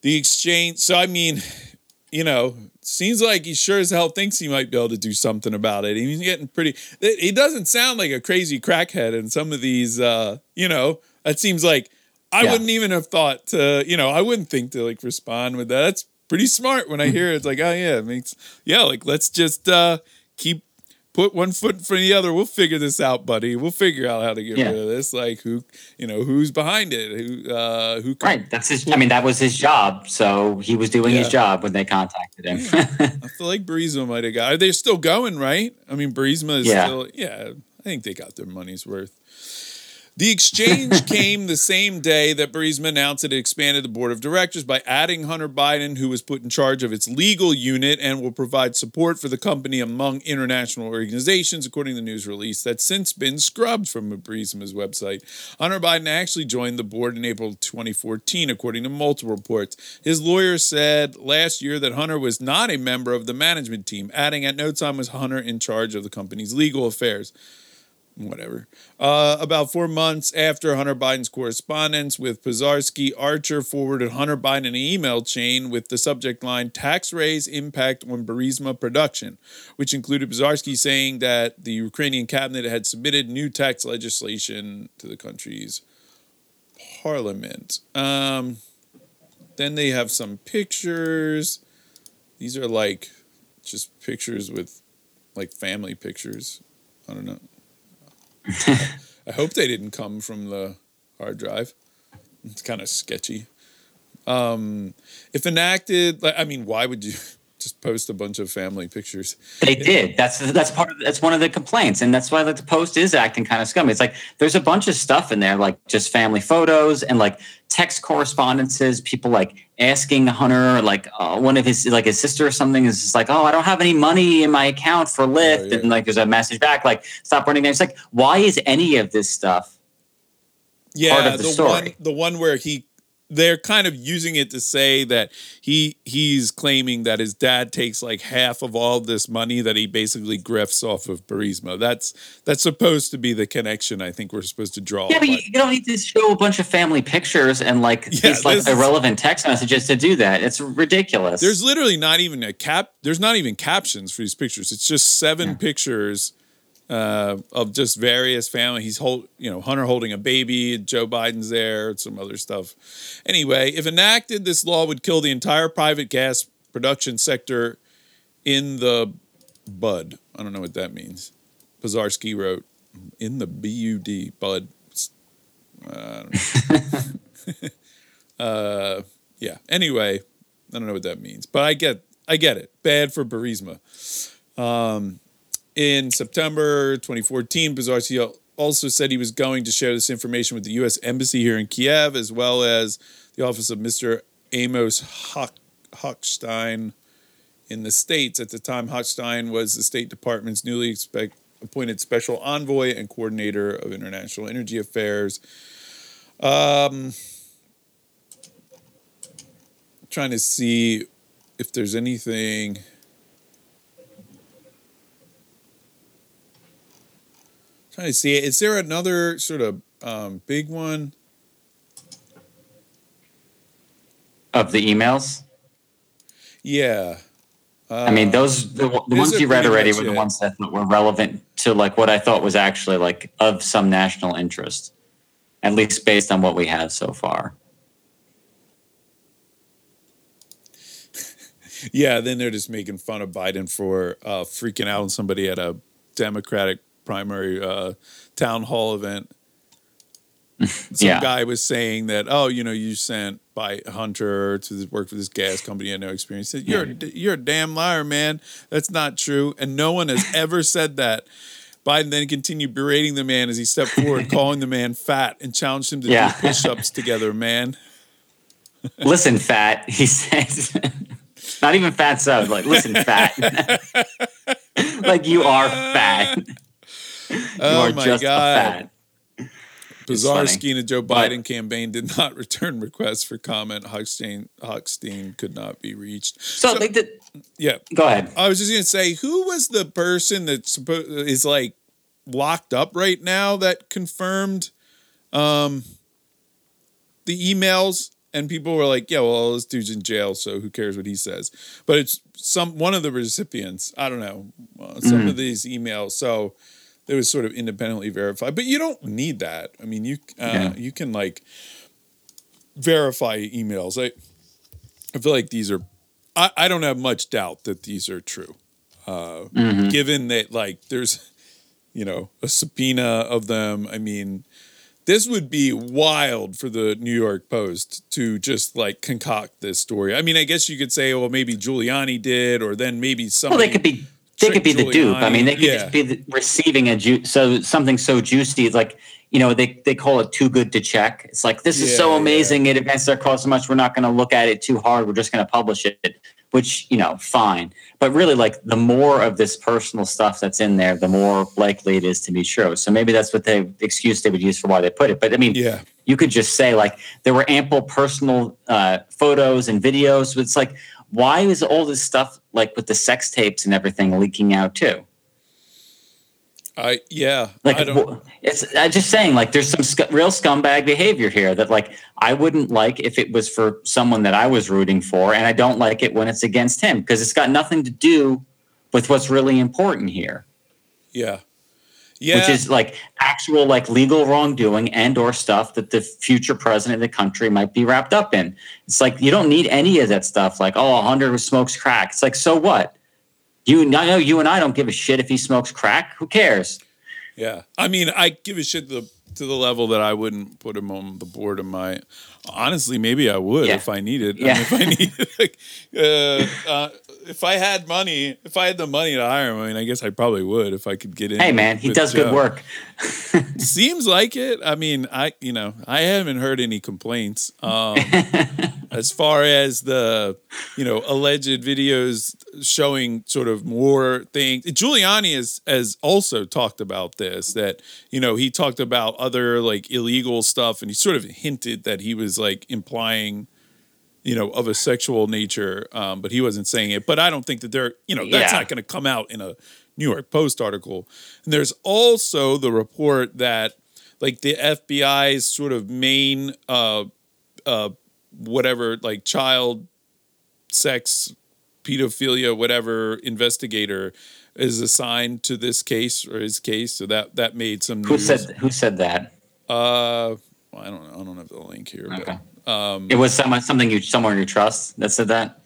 The exchange, so I mean, you know, seems like he sure as hell thinks he might be able to do something about it. He's getting pretty, he doesn't sound like a crazy crackhead in some of these, uh, you know, it seems like I Yeah. wouldn't even have thought to, you know, I wouldn't think to like respond with that. That's pretty smart when I hear it. It's like, oh yeah, it makes yeah, like let's just uh keep put one foot in front of the other. We'll figure this out, buddy. We'll figure out how to get Yeah. rid of this. Like who you know, who's behind it? Who uh who can Right. That's his. I mean, that was his job. So he was doing his job when they contacted him. I feel like Burisma might have got. Are they still going? Right? I mean, Burisma is Yeah. still. Yeah, I think they got their money's worth. The exchange came the same day that Burisma announced it expanded the board of directors by adding Hunter Biden, who was put in charge of its legal unit and will provide support for the company among international organizations, according to the news release that's since been scrubbed from Burisma's website. Hunter Biden actually joined the board in April 2014, according to multiple reports. His lawyer said last year that Hunter was not a member of the management team, adding at no time was Hunter in charge of the company's legal affairs whatever. Uh, about four months after Hunter Biden's correspondence with Pizarski, Archer forwarded Hunter Biden an email chain with the subject line "Tax Raise Impact on Burisma Production," which included Pizarski saying that the Ukrainian cabinet had submitted new tax legislation to the country's parliament. Um, then they have some pictures. These are like just pictures with like family pictures. I don't know. I hope they didn't come from the hard drive. It's kind of sketchy. Um, if enacted, like, I mean, why would you just post a bunch of family pictures? They did. That's that's part of that's one of the complaints, and that's why like the post is acting kind of scummy. It's like there's a bunch of stuff in there, like just family photos and like text correspondences. People like asking Hunter, like uh, one of his like his sister or something is just like, oh, I don't have any money in my account for Lyft, yeah. and like there's a message back like, stop running. It's like, why is any of this stuff? Yeah, part of the the story. one, the one where he, they're kind of using it to say that he he's claiming that his dad takes like half of all this money that he basically grifts off of Burisma. That's that's supposed to be the connection. I think we're supposed to draw. Yeah, but you, you don't need to show a bunch of family pictures and like Yeah, these like irrelevant text messages to do that. It's ridiculous. There's literally not even a cap. There's not even captions for these pictures. It's just seven pictures uh, of just various family. He's hold, you know, Hunter holding a baby. Joe Biden's there. Some other stuff. Anyway, if enacted, this law would kill the entire private gas production sector in the bud. I don't know what that means. Pizarski wrote in the bud bud. Uh, I don't know. uh, yeah. Anyway, I don't know what that means, but I get I get it. Bad for Burisma. Um, in September 2014, Pizarski also said he was going to share this information with the U.S. Embassy here in Kiev, as well as the office of Mr. Amos Hoch- Hochstein in the States. At the time, Hochstein was the State Department's newly expect- appointed special envoy and coordinator of international energy affairs. Um, trying to see if there's anything. Trying to see, is there another sort of um, big one. Of the emails? Yeah. Uh, I mean, those the, the ones you read already were the it. ones that were relevant to like what I thought was actually like of some national interest, at least based on what we have so far. Yeah, then they're just making fun of Biden for uh, freaking out on somebody at a Democratic primary uh, town hall event. Some Yeah. guy was saying that, oh, you know, you sent by Hunter to work for this gas company, had no experience. Said, you're, a- you're a damn liar, man. That's not true. And no one has ever said that. Biden then continued berating the man as he stepped forward, calling the man fat and challenged him to Yeah. do push ups together, man. Listen, fat, he says. Not even fat so like listen, fat. like you are fat. Oh my God. a fat. Bizarski and the Joe But- Biden campaign did not return requests for comment. Hochstein, Hochstein could not be reached. So, like the, Yeah, go ahead. I was just gonna say, who was the person that supposed is like locked up right now that confirmed um, the emails? And people were like, "Yeah, well, this dude's in jail, so who cares what he says?" But it's some one of the recipients. I don't know uh, some of these emails, so it was sort of independently verified. But you don't need that. I mean, you uh, Yeah. you can like verify emails. I I feel like these are. I, I don't have much doubt that these are true. Uh, Mm-hmm. Given that, like, there's, you know, a subpoena of them. I mean, this would be wild for the New York Post to just like concoct this story. I mean, I guess you could say, well, maybe Giuliani did, or then maybe Well, they could be they could be the dupe. I mean, they could Giuliani, just be the, receiving a ju- so something so juicy. It's like you know they they call it too good to check. It's like this is Yeah, so yeah. amazing. It advanced our cause so much. We're not going to look at it too hard. We're just going to publish it. Which you know, fine. But really, like the more of this personal stuff that's in there, the more likely it is to be true. So maybe that's what they the excuse they would use for why they put it. But I mean, yeah, you could just say like there were ample personal uh, photos and videos. It's like why is all this stuff like with the sex tapes and everything leaking out too? I yeah. Like I don't. it's I'm just saying like there's some sc- real scumbag behavior here that like I wouldn't like if it was for someone that I was rooting for, and I don't like it when it's against him because it's got nothing to do with what's really important here. Yeah, yeah. which is like actual like legal wrongdoing and or stuff that the future president of the country might be wrapped up in. It's like you don't need any of that stuff. Like oh, Hunter smokes crack. It's like so what? You I know you and I don't give a shit if he smokes crack. Who cares? Yeah, I mean, I give a shit to the to the level that I wouldn't put him on the board of my. Honestly, maybe I would Yeah. if I needed. I Yeah. mean, if I needed, like, uh, uh, if I had money, if I had the money to hire him, I mean, I guess I probably would if I could get in. Hey man, he does good work. Seems like it. I mean, I you know I haven't heard any complaints. Um, as far as the you know alleged videos showing sort of more things, Giuliani has has also talked about this. That you know he talked about other like illegal stuff, and he sort of hinted that he was like implying. You know, of a sexual nature, um, but he wasn't saying it. But I don't think that they're, you know, that's Yeah. not going to come out in a New York Post article. And there's also the report that like the FBI's sort of main uh uh whatever like child sex pedophilia whatever investigator is assigned to this case or his case so that that made some Who news. said who said that? uh well, I don't know I don't have the link here Okay. but um It was someone something you someone you trust that said that.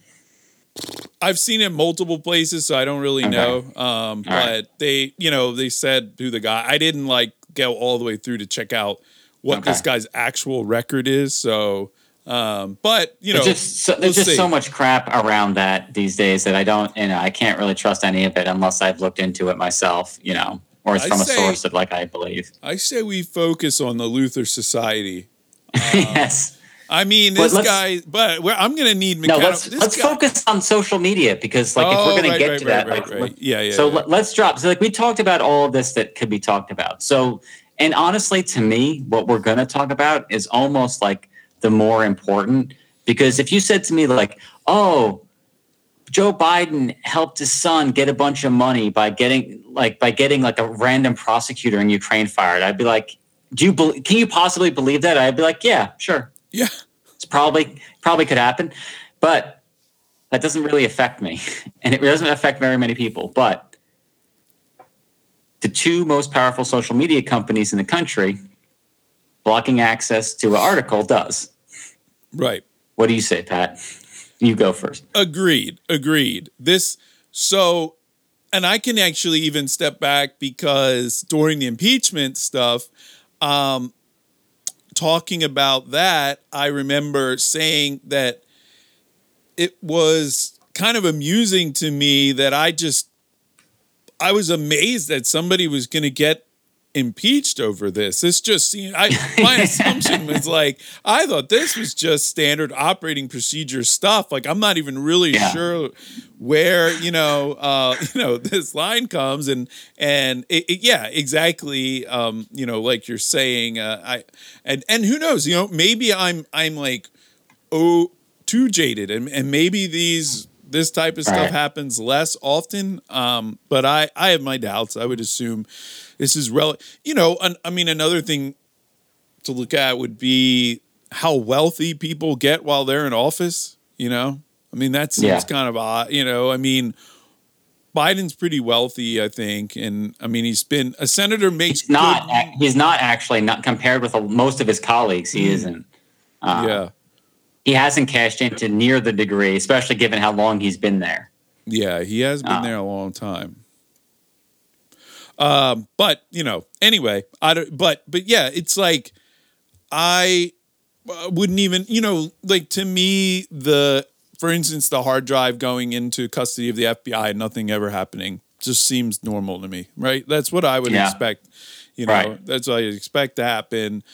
I've seen it multiple places, so I don't really Okay. know. Um, but right. they, you know, they said who the guy. I didn't like go all the way through to check out what Okay. this guy's actual record is. So, um, but you know, There's just so, there's just see. so much crap around that these days that I don't, you know, I can't really trust any of it unless I've looked into it myself, you know, or it's from a source that like I believe. I say we focus on the Luther Society. yes. I mean, But this guy, but I'm going to need No, let's let's guy, focus on social media because like if Oh, we're gonna get right, to right, that, right, like. Yeah, yeah, So yeah. let- let's drop. So like we talked about all of this that could be talked about. So and honestly, to me, what we're gonna talk about is almost like the more important because if you said to me like, oh. Joe Biden helped his son get a bunch of money by getting like by getting like a random prosecutor in Ukraine fired. I'd be like, do you be- can you possibly believe that? I'd be like, yeah, sure. Yeah. It's probably probably could happen, but that doesn't really affect me, and it doesn't affect very many people. But the two most powerful social media companies in the country blocking access to an article does. Right. What do you say, Pat? You go first. Agreed. Agreed. This so and I can actually even step back because during the impeachment stuff, um, talking about that, I remember saying that it was kind of amusing to me that I just I was amazed that somebody was going to get impeached over this. This just seemed I my assumption was like I thought this was just standard operating procedure stuff. Like I'm not even really Yeah. sure where, you know, uh, you know, this line comes and and it, it- yeah, exactly um, you know, like you're saying uh, I and and who knows, you know, maybe I'm I'm like oh too jaded and and maybe these this type of stuff Right. happens less often um but i i have my doubts i would assume this is rel you know an, i mean another thing to look at would be how wealthy people get while they're in office you know i mean that seems Yeah. kind of odd you know i mean biden's pretty wealthy i think and i mean he's been a senator makes He's not. good- He's not actually not compared with most of his colleagues. He Mm. isn't. Uh, yeah He hasn't cashed into near the degree, especially given how long he's been there. Yeah, he has been Uh, there a long time. Um, but you know, anyway, I don't. But but yeah, it's like I uh, wouldn't even, you know, like to me, the for instance, the hard drive going into custody of the FBI, and nothing ever happening, just seems normal to me, right? That's what I would Yeah. expect. You know, Right. that's what I expect to happen.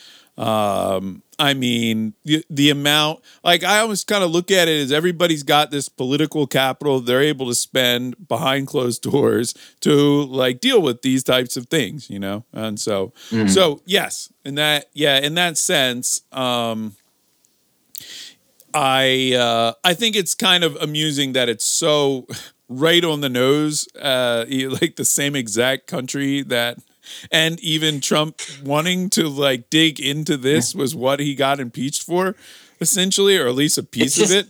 Um, I mean, the, the amount, like, I always kind of look at it as everybody's got this political capital they're able to spend behind closed doors to like deal with these types of things, you know? And so, so yes, in that, yeah, in that sense, um, I uh, I think it's kind of amusing that it's so right on the nose, uh, like the same exact country that, and even Trump wanting to like dig into this was what he got impeached for, essentially, or at least a piece It's of it.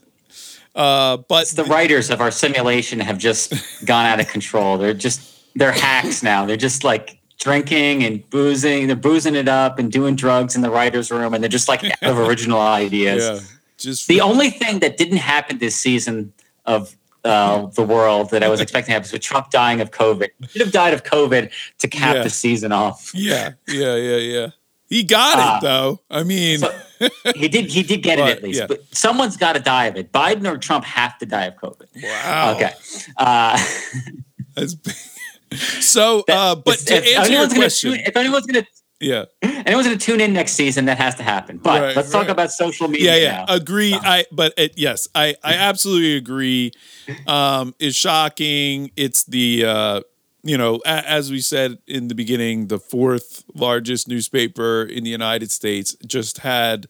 Uh, but the writers of our simulation have just gone out of control. They're just they're hacks now. They're just like drinking and boozing. They're boozing it up and doing drugs in the writers' room, and they're just like out of original ideas. yeah, just The only thing that didn't happen this season of uh, the world that I was expecting to happen with Trump dying of COVID. He should have died of COVID to cap Yeah. the season off. yeah, yeah, yeah, yeah. He got Ah. it though. I mean, So- He did. He did get it at least. yeah. But someone's got to die of it. Biden or Trump have to die of COVID. wow. Okay. Uh, That's big. So, uh, but if- to if anyone's gonna question, tune- if anyone's going to yeah. anyone's going to tune in next season, that has to happen. But Right, let's talk about social media. yeah yeah now. agree i but it, yes i i absolutely agree um it's shocking it's the uh you know a, as we said in the beginning the fourth largest newspaper in the united states just had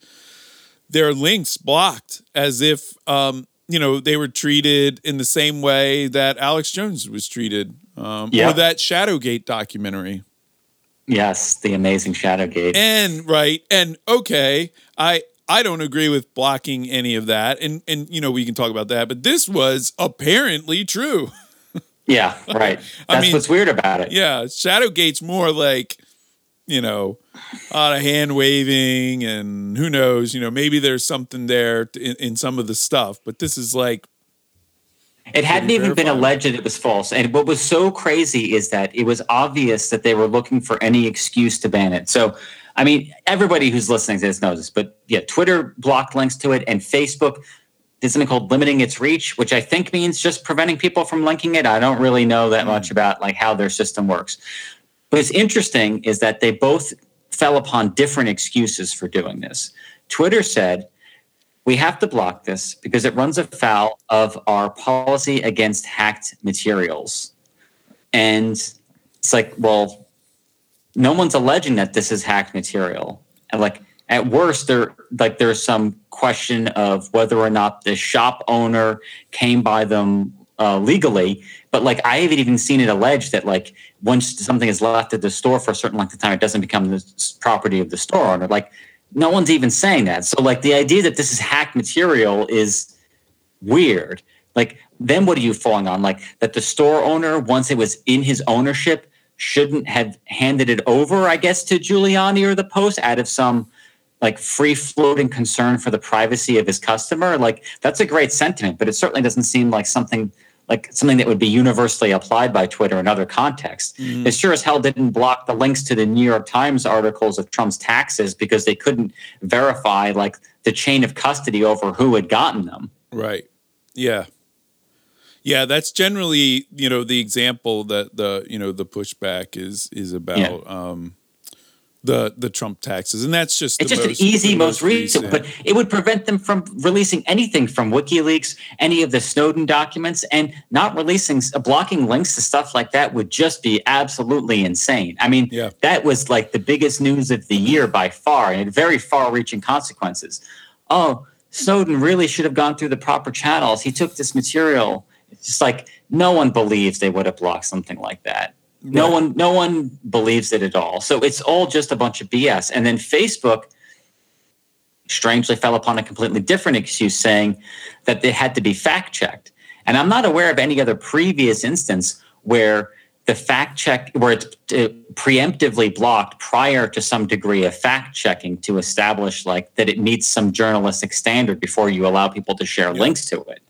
their links blocked as if um you know they were treated in the same way that alex jones was treated um or that shadowgate documentary Yes, the amazing Shadowgate. and right and okay i i don't agree with blocking any of that and and you know we can talk about that but this was apparently true yeah, right. That's I mean- what's weird about it. yeah shadowgate's more like you know a lot of hand waving and who knows you know maybe there's something there in, in some of the stuff but this is like It hadn't even been alleged it was false. And what was so crazy is that it was obvious that they were looking for any excuse to ban it. So, I mean, everybody who's listening to this knows this, but yeah, Twitter blocked links to it and Facebook did something called limiting its reach, which I think means just preventing people from linking it. I don't really know that much hmm. about like how their system works. But it's interesting is that they both fell upon different excuses for doing this. Twitter said, we have to block this because it runs afoul of our policy against hacked materials. And it's like, well, no one's alleging that this is hacked material. And like at worst, there like there's some question of whether or not the shop owner came by them uh, legally, but like I haven't even seen it alleged that like once something is left at the store for a certain length of time, it doesn't become the property of the store owner. Like no one's even saying that. So like the idea that this is hacked material is weird. Like then what are you falling on? Like that the store owner, once it was in his ownership, shouldn't have handed it over, I guess, to Giuliani or the Post out of some like free floating concern for the privacy of his customer. Like that's a great sentiment, but it certainly doesn't seem like something like something that would be universally applied by Twitter in other contexts. Mm. It sure as hell didn't block the links to the New York Times articles of Trump's taxes because they couldn't verify like the chain of custody over who had gotten them. Right. Yeah. Yeah, that's generally, you know, the example that the, you know, the pushback is is about yeah. um the the Trump taxes, and that's just it's just most, an easy, most, most recent, recent. But it would prevent them from releasing anything from WikiLeaks, any of the Snowden documents, and not releasing blocking links to stuff like that would just be absolutely insane. I mean, yeah. that was like the biggest news of the year by far, and very far-reaching consequences. Oh, Snowden really should have gone through the proper channels. He took this material. It's just like no one believes they would have blocked something like that. No right. one, no one believes it at all. So it's all just a bunch of BS. And then Facebook strangely fell upon a completely different excuse, saying that they had to be fact checked. And I'm not aware of any other previous instance where the fact check, where it's uh, preemptively blocked prior to some degree of fact checking to establish like that it meets some journalistic standard before you allow people to share links to it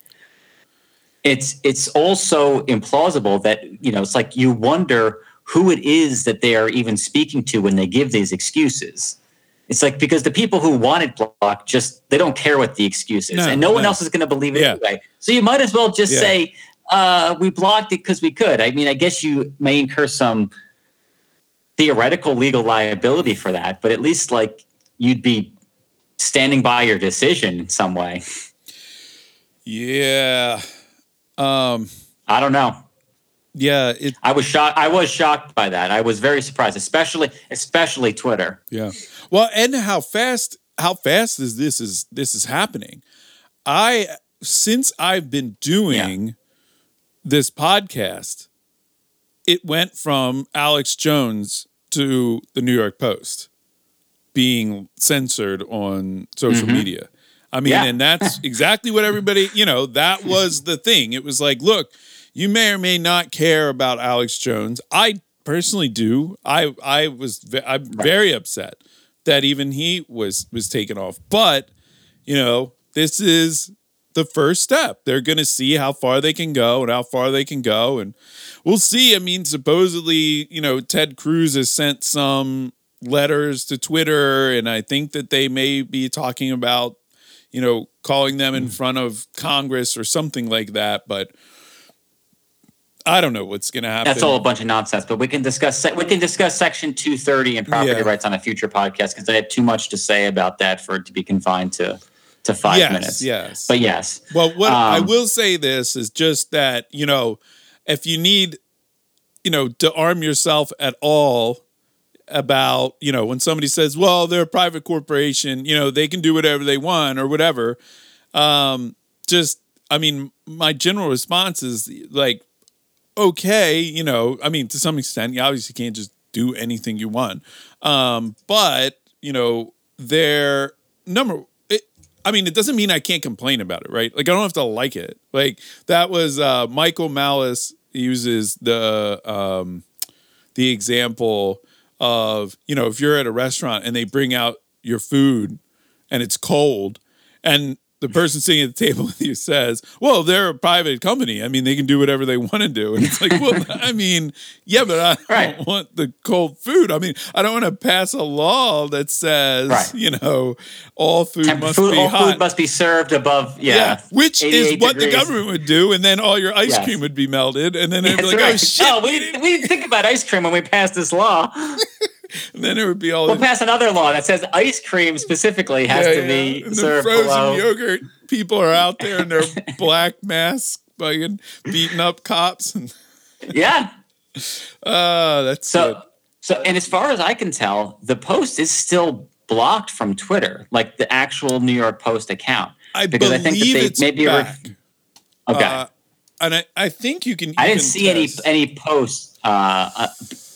it's it's also implausible that you know it's like you wonder who it is that they are even speaking to when they give these excuses. It's like because the people who want it blocked just they don't care what the excuse is, no, and no, no, one else is going to believe it yeah. anyway. So you might as well just yeah. say uh, we blocked it because we could. I mean, I guess you may incur some theoretical legal liability for that, but at least like you'd be standing by your decision in some way. Yeah, um, I don't know. Yeah, it, I was shocked. I was shocked by that. I was very surprised, especially especially Twitter. Yeah. Well, and how fast how fast is this is this is happening? I since I've been doing yeah. this podcast, it went from Alex Jones to the New York Post being censored on social mm-hmm. media. I mean, yeah. and that's exactly what everybody, you know, that was the thing. It was like, look, you may or may not care about Alex Jones. I personally do. I I was I'm very upset that even he was was taken off. But, you know, this is the first step. They're going to see how far they can go and how far they can go and we'll see. I mean, supposedly, you know, Ted Cruz has sent some letters to Twitter and I think that they may be talking about you know, calling them in hmm. front of Congress or something like that. But I don't know what's going to happen. That's all a bunch of nonsense. But we can discuss we can discuss Section 230 and property yeah. rights on a future podcast because I had too much to say about that for it to be confined to to five yes, minutes. Yes. But yes. Well, what um, I will say this is just that you know, if you need, you know, to arm yourself at all about, you know, when somebody says, well, they're a private corporation, you know, they can do whatever they want or whatever. Um, just, I mean, my general response is like, okay, you know, I mean, to some extent, you obviously can't just do anything you want. Um, but, you know, their number, I mean, it doesn't mean I can't complain about it, right? Like, I don't have to like it. Like, that was uh, Michael Malice uses the, um, the example of you know if you're at a restaurant and they bring out your food and it's cold and the person sitting at the table with you says, "Well, they're a private company. I mean, they can do whatever they want to do." And it's like, "Well, I mean, yeah, but I right. don't want the cold food. I mean, I don't want to pass a law that says, right. you know, all food Temp- must food, be all hot. food must be served above, yeah, yeah which is what degrees. the government would do, and then all your ice yes. cream would be melted, and then it'd be like, oh, right. "Oh shit!" No, we we didn't think about ice cream when we passed this law. and then it would be all. We'll pass another law that says ice cream specifically has yeah, to be and served frozen below. yogurt. People are out there in their black masks, bugging, beating up cops, and yeah. Uh, that's so. Good. So, and as far as I can tell, the post is still blocked from Twitter, like the actual New York Post account. I because I think that they maybe back. Okay. Uh, and I, I think you can. I didn't see test. any any posts uh, uh,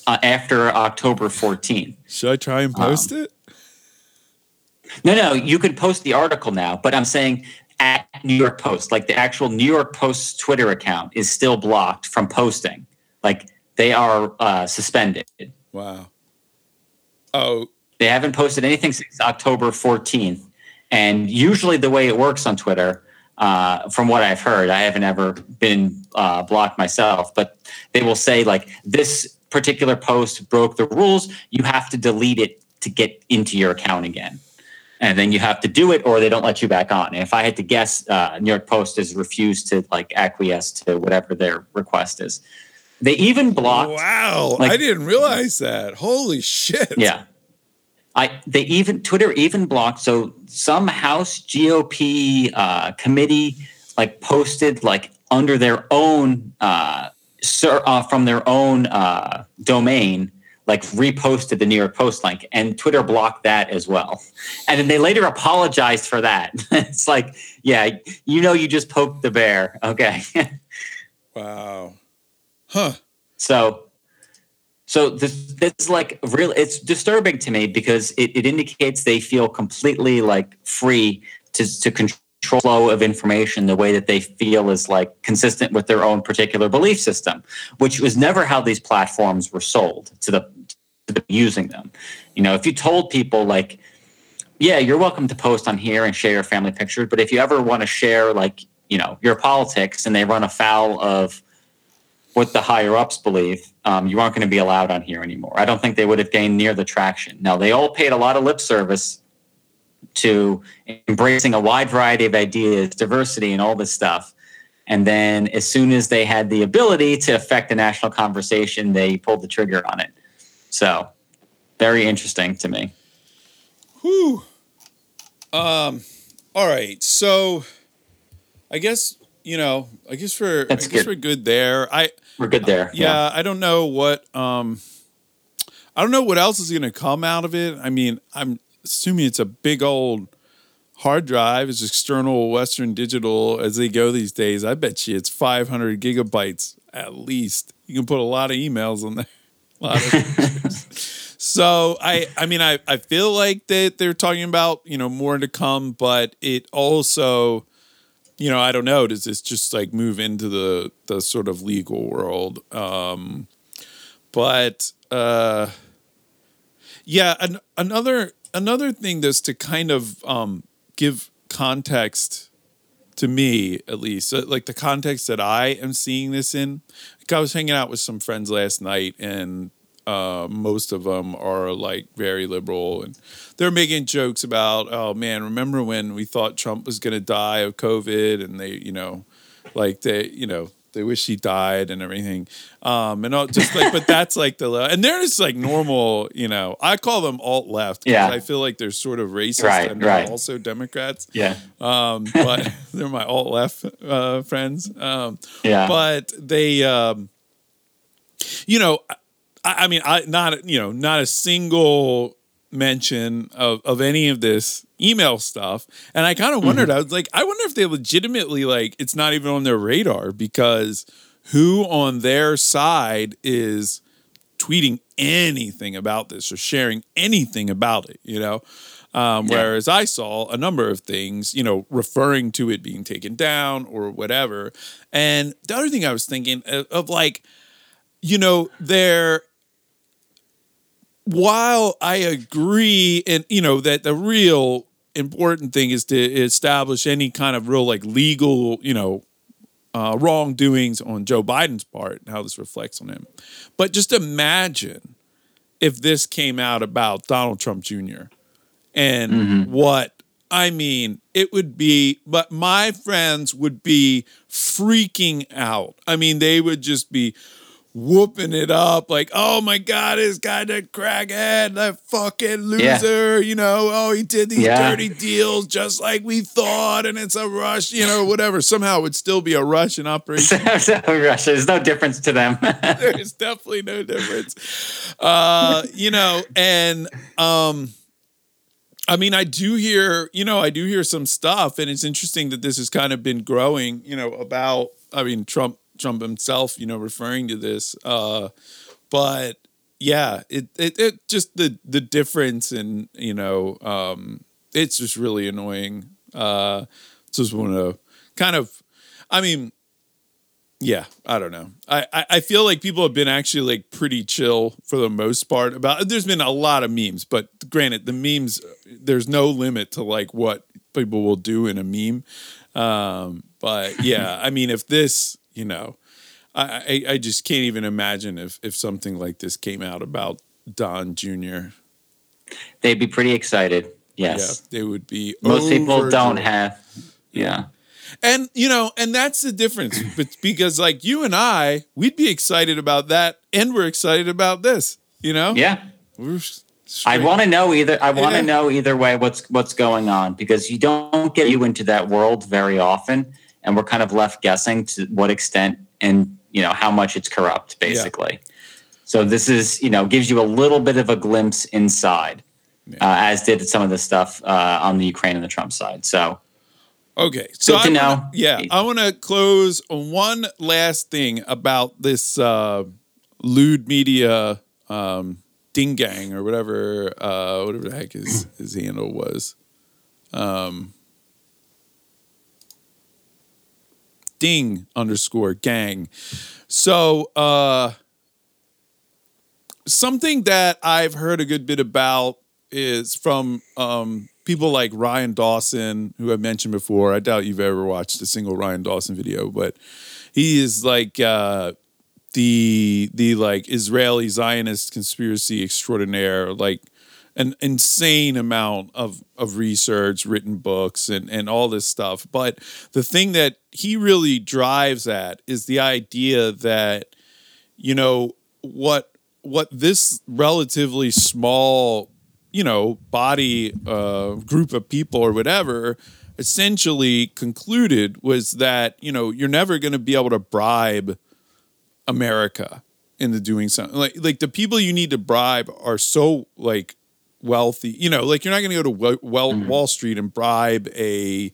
uh, after October 14th. Should I try and post um, it? No, no, you can post the article now, but I'm saying at New York Post, like the actual New York Post Twitter account is still blocked from posting. Like they are uh, suspended. Wow. Oh. They haven't posted anything since October 14th. And usually the way it works on Twitter, uh, from what I've heard, I haven't ever been uh, blocked myself, but they will say like this particular post broke the rules. You have to delete it to get into your account again and then you have to do it or they don't let you back on. And if I had to guess, uh, New York Post has refused to like acquiesce to whatever their request is. They even blocked. Wow, like, I didn't realize that. Holy shit! Yeah, I they even Twitter even blocked. So some House GOP uh, committee like posted like under their own uh, sir, uh, from their own uh, domain like reposted the New York Post link, and Twitter blocked that as well. And then they later apologized for that. it's like, yeah, you know, you just poked the bear. Okay. wow. Huh. So, so this, this is like real. It's disturbing to me because it, it indicates they feel completely like free to to control flow of information the way that they feel is like consistent with their own particular belief system, which was never how these platforms were sold to the, to the using them. You know, if you told people like, yeah, you're welcome to post on here and share your family pictures, but if you ever want to share like, you know, your politics and they run afoul of what the higher ups believe, um, you aren't going to be allowed on here anymore. I don't think they would have gained near the traction. Now, they all paid a lot of lip service to embracing a wide variety of ideas, diversity, and all this stuff. And then, as soon as they had the ability to affect the national conversation, they pulled the trigger on it. So, very interesting to me. Whew. Um. All right. So, I guess you know. I guess we're. That's I guess good. we're good there. I. We're good there. yeah, yeah. I don't know what. Um. I don't know what else is going to come out of it. I mean, I'm assuming it's a big old hard drive. It's external Western Digital as they go these days. I bet you it's 500 gigabytes at least. You can put a lot of emails on there. A lot of so I, I mean, I, I feel like that they're talking about you know more to come, but it also, you know, I don't know. Does this just like move into the the sort of legal world? Um, but uh, yeah, an, another another thing that's to kind of um, give context to me at least like the context that i am seeing this in like i was hanging out with some friends last night and uh, most of them are like very liberal and they're making jokes about oh man remember when we thought trump was going to die of covid and they you know like they you know they wish he died and everything. Um, and all, just like, but that's like the, and they're just like normal, you know, I call them alt left. Yeah. I feel like they're sort of racist right, and right. also Democrats. Yeah. Um, but they're my alt left, uh, friends. Um, yeah. But they, um, you know, I, I mean, I, not, you know, not a single mention of, of any of this email stuff. And I kind of wondered, mm-hmm. I was like, I wonder if they legitimately like it's not even on their radar because who on their side is tweeting anything about this or sharing anything about it, you know? Um, yeah. Whereas I saw a number of things, you know, referring to it being taken down or whatever. And the other thing I was thinking of, of like, you know, there while I agree, and you know that the real important thing is to establish any kind of real like legal, you know, uh, wrongdoings on Joe Biden's part and how this reflects on him. But just imagine if this came out about Donald Trump Jr. and mm-hmm. what I mean, it would be, but my friends would be freaking out. I mean, they would just be whooping it up like oh my god this guy that crackhead that fucking loser yeah. you know oh he did these yeah. dirty deals just like we thought and it's a rush you know whatever. Somehow it would still be a russian operation. Russia there's no difference to them. There's definitely no difference. Uh you know and um I mean, I do hear, you know, I do hear some stuff, and it's interesting that this has kind of been growing, you know, about I mean, Trump Trump himself, you know, referring to this. Uh, but yeah, it, it it just the the difference in you know, um, it's just really annoying. Uh, just want to kind of, I mean, yeah, I don't know. I, I, I feel like people have been actually like pretty chill for the most part about. There's been a lot of memes, but granted, the memes there's no limit to like what people will do in a meme. Um, but yeah, I mean, if this, you know, I, I I just can't even imagine if if something like this came out about Don Jr. They'd be pretty excited. Yes, Yeah, they would be. most people don't have. Yeah. And you know, and that's the difference. But because like you and I, we'd be excited about that, and we're excited about this. You know, Yeah. We're I want to know either. I want to Yeah. know either way what's what's going on because you don't get you into that world very often, and we're kind of left guessing to what extent and you know how much it's corrupt, basically. So this is you know gives you a little bit of a glimpse inside, uh, as did some of the stuff uh, on the Ukraine and the Trump side. So Okay, so Good to know. wanna- yeah, I want to close on one last thing about this uh, Lude Media um, ding gang or whatever, uh, whatever the heck his his handle was. Um, ding underscore gang. So uh, something that I've heard a good bit about is from um, people like Ryan Dawson, who I mentioned before. I doubt you've ever watched a single Ryan Dawson video, but he is like uh, the the like Israeli Zionist conspiracy extraordinaire, like an insane amount of of research, written books, and and all this stuff. But the thing that he really drives at is the idea that you know what what this relatively small you know body uh, group of people or whatever essentially concluded was that you know you're never going to be able to bribe America into doing something like like the people you need to bribe are so like wealthy you know like you're not going to go to well, Wall Street and bribe a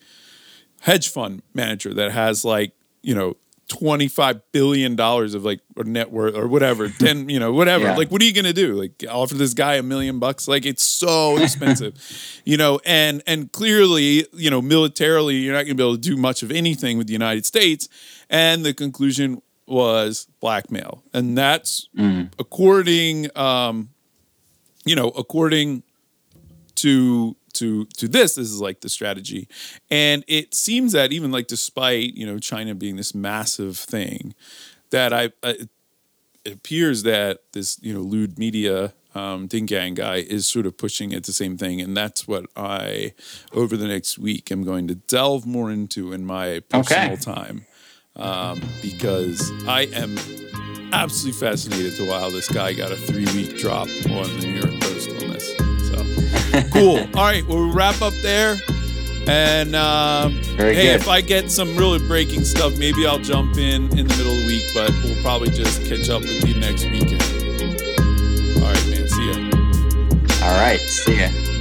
hedge fund manager that has like you know 25 billion dollars of like or net worth or whatever 10 you know whatever. Yeah. like what are you going to do? Like offer this guy a million bucks? Like it's so expensive you know and and clearly you know militarily you're not going to be able to do much of anything with the United States. And the conclusion was blackmail. And that's according um you know according to to to this this is like the strategy and it seems that even like despite you know china being this massive thing that i, I it appears that this you know Lude Media um, ding gang guy is sort of pushing at the same thing and that's what i over the next week am going to delve more into in my personal Okay. time um, because i am absolutely fascinated to how this guy got a three week drop on the New York cool. All right, well, wrap up there. And um, hey, good. if I get some really breaking stuff, maybe I'll jump in in the middle of the week, but we'll probably just catch up with you next weekend. All right, man. See ya. all right, see ya.